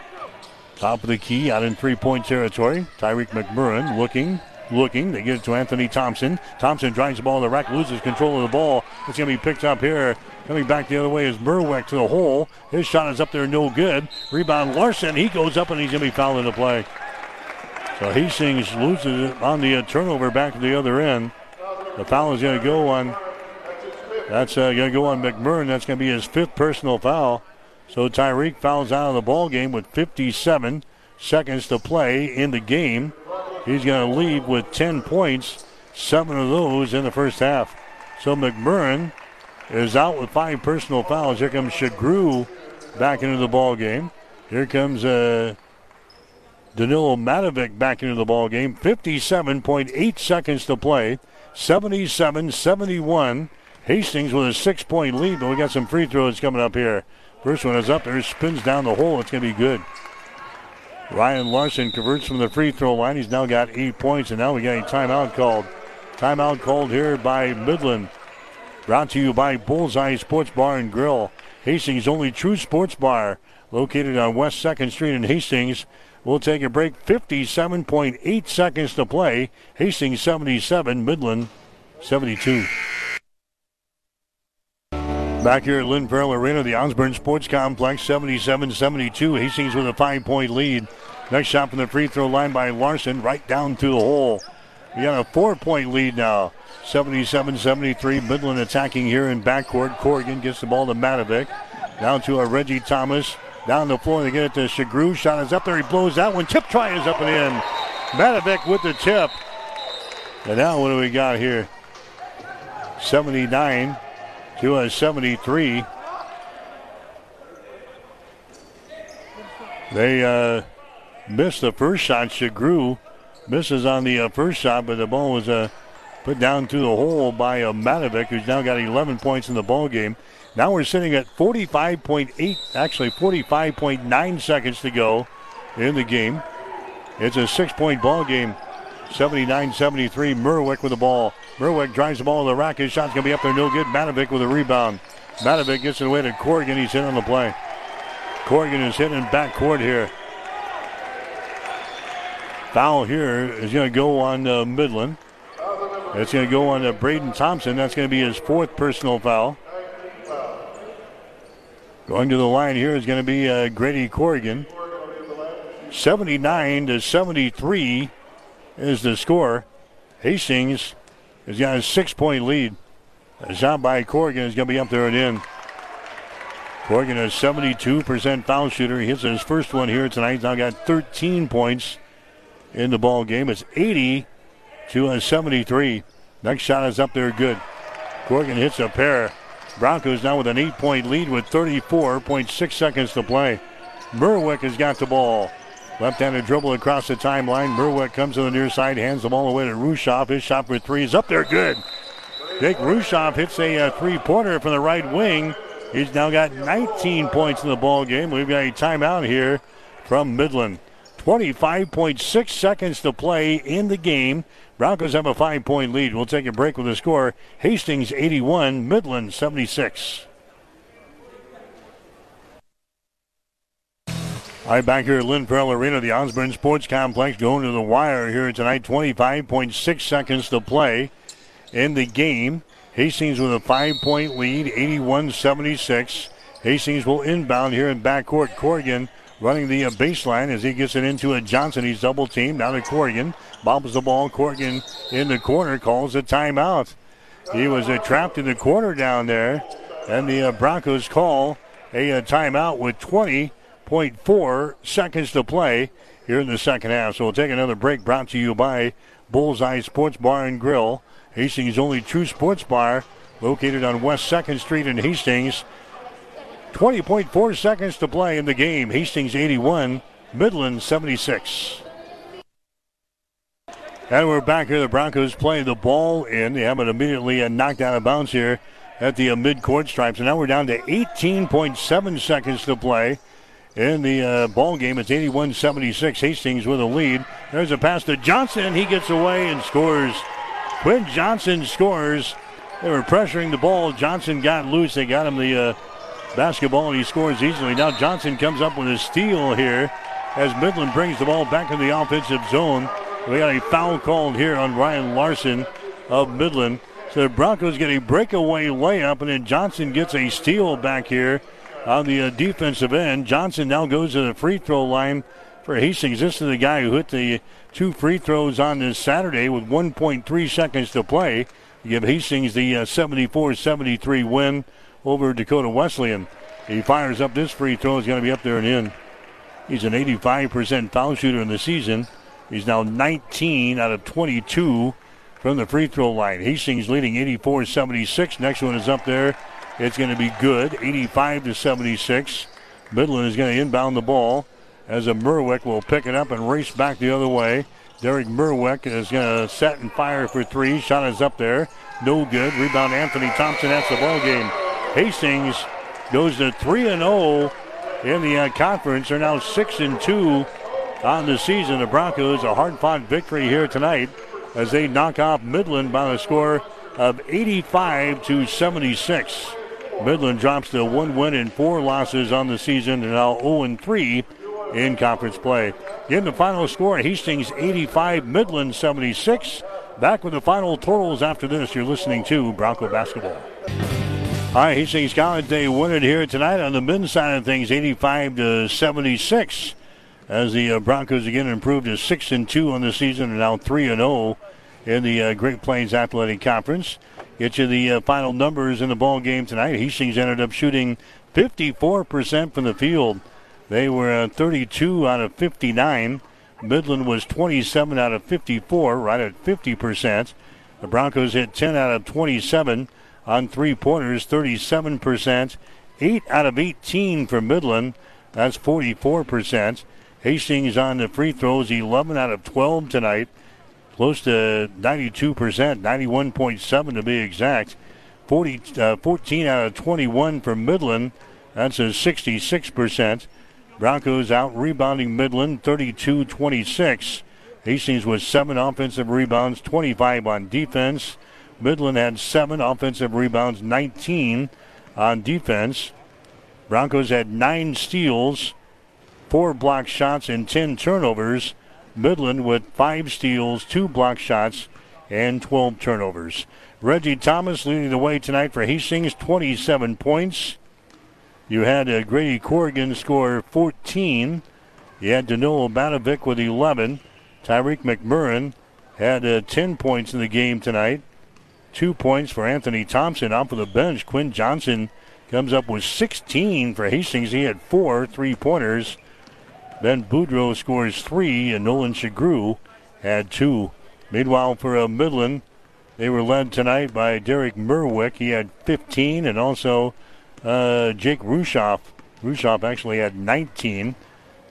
Top of the key, out in three-point territory. Tyreek McMurrin looking, looking. They get it to Anthony Thompson. Thompson drives the ball to the rack, loses control of the ball. It's going to be picked up here. Coming back the other way is Merwick to the hole. His shot is up there, no good. Rebound Larson. He goes up and he's going to be fouled in the play. So Hastings loses it on the uh, turnover back to the other end. The foul is going to go on. That's uh, going to go on McMurrin. That's going to be his fifth personal foul. So Tyreek fouls out of the ball game with 57 seconds to play in the game. He's going to leave with 10 points, seven of those in the first half. So McMurrin is out with five personal fouls. Here comes Shagru back into the ball game. Here comes uh, Danilo Matovic back into the ball game. 57.8 seconds to play. 77-71. Hastings with a six-point lead, but we got some free throws coming up here. First one is up there, spins down the hole. It's going to be good. Ryan Larson converts from the free throw line. He's now got eight points, and now we got a timeout called. Timeout called here by Midland. Brought to you by Bullseye Sports Bar and Grill. Hastings' only true sports bar, located on West 2nd Street in Hastings. We'll take a break. 57.8 seconds to play. Hastings 77, Midland 72. Back here at Lynn Farrell Arena, the Osborne Sports Complex, 77-72. Hastings with a five-point lead. Next shot from the free throw line by Larson, right down to the hole. We got a four-point lead now. 77-73. Midland attacking here in backcourt. Corrigan gets the ball to Matovic. Down to a Reggie Thomas. Down the floor, they get it to Shagru. Shot is up there. He blows that one. Tip try is up and in. Matovic with the tip. And now what do we got here? 79 to a 73. They uh, missed the first shot. Shagru misses on the uh, first shot, but the ball was uh, put down to the hole by uh, Matovic, who's now got 11 points in the ball game. Now we're sitting at 45.8, actually 45.9 seconds to go in the game. It's a six-point ball game. 79-73. Merwick with the ball. Merwick drives the ball to the rack. His shot's going to be up there, no good. Matovic with a rebound. Matovic gets it away to Corrigan. He's hit on the play. Corrigan is hitting backcourt here. Foul here is going to go on uh, Midland. It's going to go on to Braden Thompson. That's going to be his fourth personal foul. Going to the line here is going to be uh, Grady Corrigan. 79 to 73 is the score. Hastings has got a six-point lead. A shot by Corrigan is going to be up there and in. Corrigan is 72% foul shooter. He hits his first one here tonight. He's now got 13 points in the ball game. It's 80 to a 73. Next shot is up there good. Corrigan hits a pair. Broncos now with an eight point lead with 34.6 seconds to play. Merwick has got the ball. Left handed dribble across the timeline. Merwick comes to the near side, hands the ball away to Rushoff. His shot for three is up there, good. Jake Rushoff hits a uh, three pointer from the right wing. He's now got 19 points in the ball game. We've got a timeout here from Midland. 25.6 seconds to play in the game. Broncos have a five point lead. We'll take a break with the score Hastings 81, Midland 76. All right, back here at Lynn Farrell Arena, the Osborne Sports Complex going to the wire here tonight. 25.6 seconds to play in the game. Hastings with a five point lead, 81 76. Hastings will inbound here in backcourt. Corrigan running the uh, baseline as he gets it into a Johnson. He's double teamed. Now to Corrigan. Bobbles the ball. Corrigan in the corner calls a timeout. He was uh, trapped in the corner down there. And the uh, Broncos call a, a uh, timeout with 20.4 seconds to play here in the second half. So we'll take another break brought to you by Bullseye Sports Bar and Grill. Hastings' only true sports bar located on West 2nd Street in Hastings. 20.4 seconds to play in the game. Hastings 81, Midland 76. And we're back here. The Broncos play the ball in. They have it immediately knocked out of bounds here at the mid-court stripe. So now we're down to 18.7 seconds to play in the uh, ball game. It's 81-76. Hastings with a lead. There's a pass to Johnson. He gets away and scores Quinn Johnson scores. They were pressuring the ball. Johnson got loose. They got him the uh, basketball, and he scores easily. Now Johnson comes up with a steal here as Midland brings the ball back in the offensive zone. We got a foul called here on Ryan Larson of Midland. So the Broncos get a breakaway layup, and then Johnson gets a steal back here on the uh, defensive end. Johnson now goes to the free throw line for Hastings. This is the guy who hit the two free throws on this Saturday with 1.3 seconds to play. Give Hastings the 74 uh, 73 win over Dakota Wesleyan. He fires up this free throw, is going to be up there and in. He's an 85% foul shooter in the season. He's now 19 out of 22 from the free throw line. Hastings leading 84 76. Next one is up there. It's going to be good, 85 to 76. Midland is going to inbound the ball as a Merwick will pick it up and race back the other way. Derek Merwick is going to set and fire for three. Shot is up there. No good. Rebound Anthony Thompson. That's the ball game. Hastings goes to 3 and 0 in the uh, conference. They're now 6 and 2 on the season. The Broncos a hard fought victory here tonight as they knock off Midland by the score of 85 to 76. Midland drops to one win and four losses on the season and now 0 and 3 in conference play. In the final score, Hastings 85, Midland 76. Back with the final totals after this. You're listening to Bronco Basketball. All right, Hastings College, they win it here tonight on the men's side of things, 85 to 76. As the uh, Broncos again improved to 6 and 2 on the season and now 3 and 0 in the uh, Great Plains Athletic Conference. Get you the uh, final numbers in the ball game tonight. Hastings ended up shooting 54% from the field. They were uh, 32 out of 59. Midland was 27 out of 54, right at 50%. The Broncos hit 10 out of 27 on three pointers, 37%. 8 out of 18 for Midland, that's 44%. Hastings on the free throws, 11 out of 12 tonight, close to 92%, 91.7 to be exact. 40, uh, 14 out of 21 for Midland, that's a 66%. Broncos out rebounding Midland 32 26. Hastings with seven offensive rebounds, 25 on defense. Midland had seven offensive rebounds, 19 on defense. Broncos had nine steals, four block shots, and 10 turnovers. Midland with five steals, two block shots, and 12 turnovers. Reggie Thomas leading the way tonight for Hastings, 27 points. You had uh, Grady Corrigan score 14. You had Danilo Matovic with 11. Tyreek McMurrin had uh, 10 points in the game tonight. Two points for Anthony Thompson off of the bench. Quinn Johnson comes up with 16 for Hastings. He had four three pointers. Ben Boudreau scores three, and Nolan Shagru had two. Meanwhile, for uh, Midland, they were led tonight by Derek Merwick. He had 15, and also uh, Jake Rushoff. Rushoff actually had 19.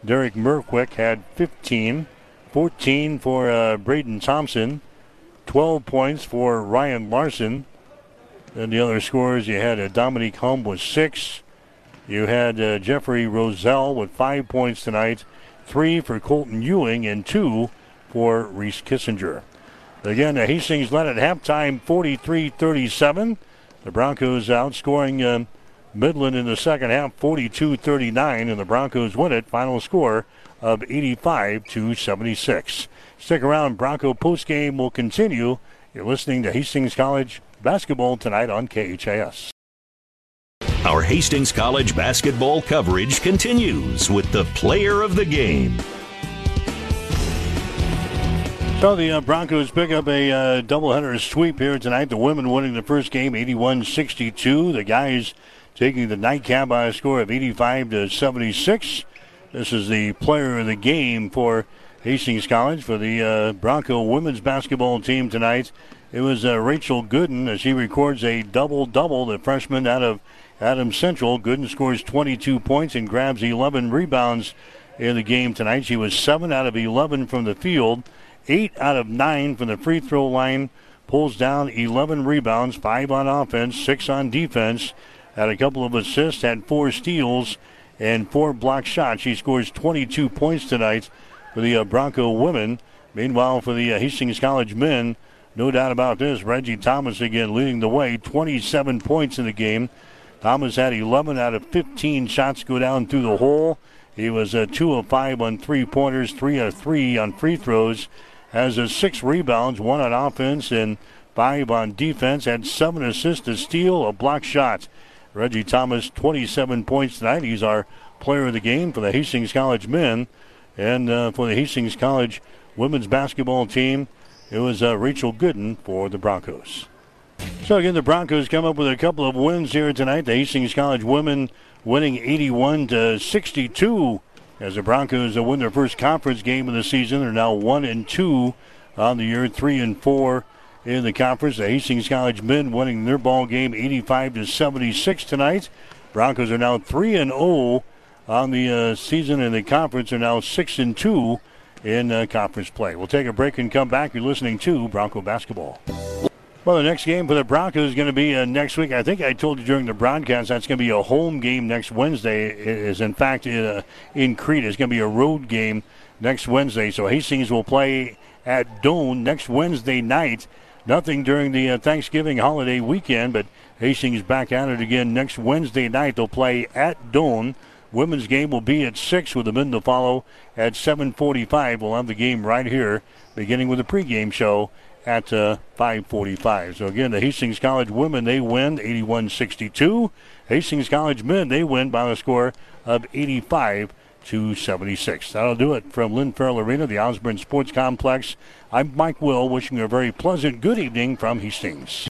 Derek Merwick had 15. 14 for uh, Braden Thompson. 12 points for Ryan Larson. And the other scores, you had uh, Dominique Hum with six. You had uh, Jeffrey Roselle with five points tonight. Three for Colton Ewing and two for Reese Kissinger. Again, uh, Hastings led at halftime 43 37. The Broncos outscoring uh, Midland in the second half, 42-39, and the Broncos win it. Final score of 85 to 76. Stick around. Bronco postgame will continue. You're listening to Hastings College basketball tonight on KHAS. Our Hastings College basketball coverage continues with the player of the game. So the uh, Broncos pick up a uh, doubleheader sweep here tonight. The women winning the first game 81 62. The guys taking the nightcap by a score of 85 to 76. This is the player of the game for Hastings College for the uh, Bronco women's basketball team tonight. It was uh, Rachel Gooden as she records a double double. The freshman out of Adams Central. Gooden scores 22 points and grabs 11 rebounds in the game tonight. She was 7 out of 11 from the field, 8 out of 9 from the free throw line. Pulls down 11 rebounds, 5 on offense, 6 on defense had a couple of assists, had four steals, and four block shots. She scores 22 points tonight for the uh, Bronco women. Meanwhile, for the uh, Hastings College men, No doubt about this. Reggie Thomas again leading the way, 27 points in the game. Thomas had 11 out of 15 shots go down through the hole. He was a 2 of 5 on three pointers, 3 of 3 on free throws. Has a 6 rebounds, 1 on offense, and 5 on defense. Had 7 assists, a steal, a block shot. Reggie Thomas, 27 points tonight. He's our player of the game for the Hastings College men. And uh, for the Hastings College women's basketball team, it was uh, Rachel Gooden for the Broncos. So again, the Broncos come up with a couple of wins here tonight. The Hastings College women winning 81 to 62 as the Broncos win their first conference game of the season. They're now one and two on the year, three and four in the conference. The Hastings College men winning their ball game 85 to 76 tonight. Broncos are now three and 0 on the uh, season in the conference. Are now six and two in uh, conference play. We'll take a break and come back. You're listening to Bronco basketball. Well, the next game for the Broncos is going to be uh, next week. I think I told you during the broadcast that's going to be a home game next Wednesday. It is in fact uh, in Crete. It's going to be a road game next Wednesday. So Hastings will play at Doane next Wednesday night. Nothing during the uh, Thanksgiving holiday weekend, but Hastings back at it again next Wednesday night. They'll play at Doane. Women's game will be at six with the men to follow at 7:45. We'll have the game right here, beginning with the pregame show at uh, 5:45. So again, the Hastings College women they win 81-62. Hastings College men they win by a score of 85 to 76. That'll do it from Lynn Farrell Arena, the Osborne Sports Complex. I'm Mike Will, wishing you a very pleasant good evening from Hastings.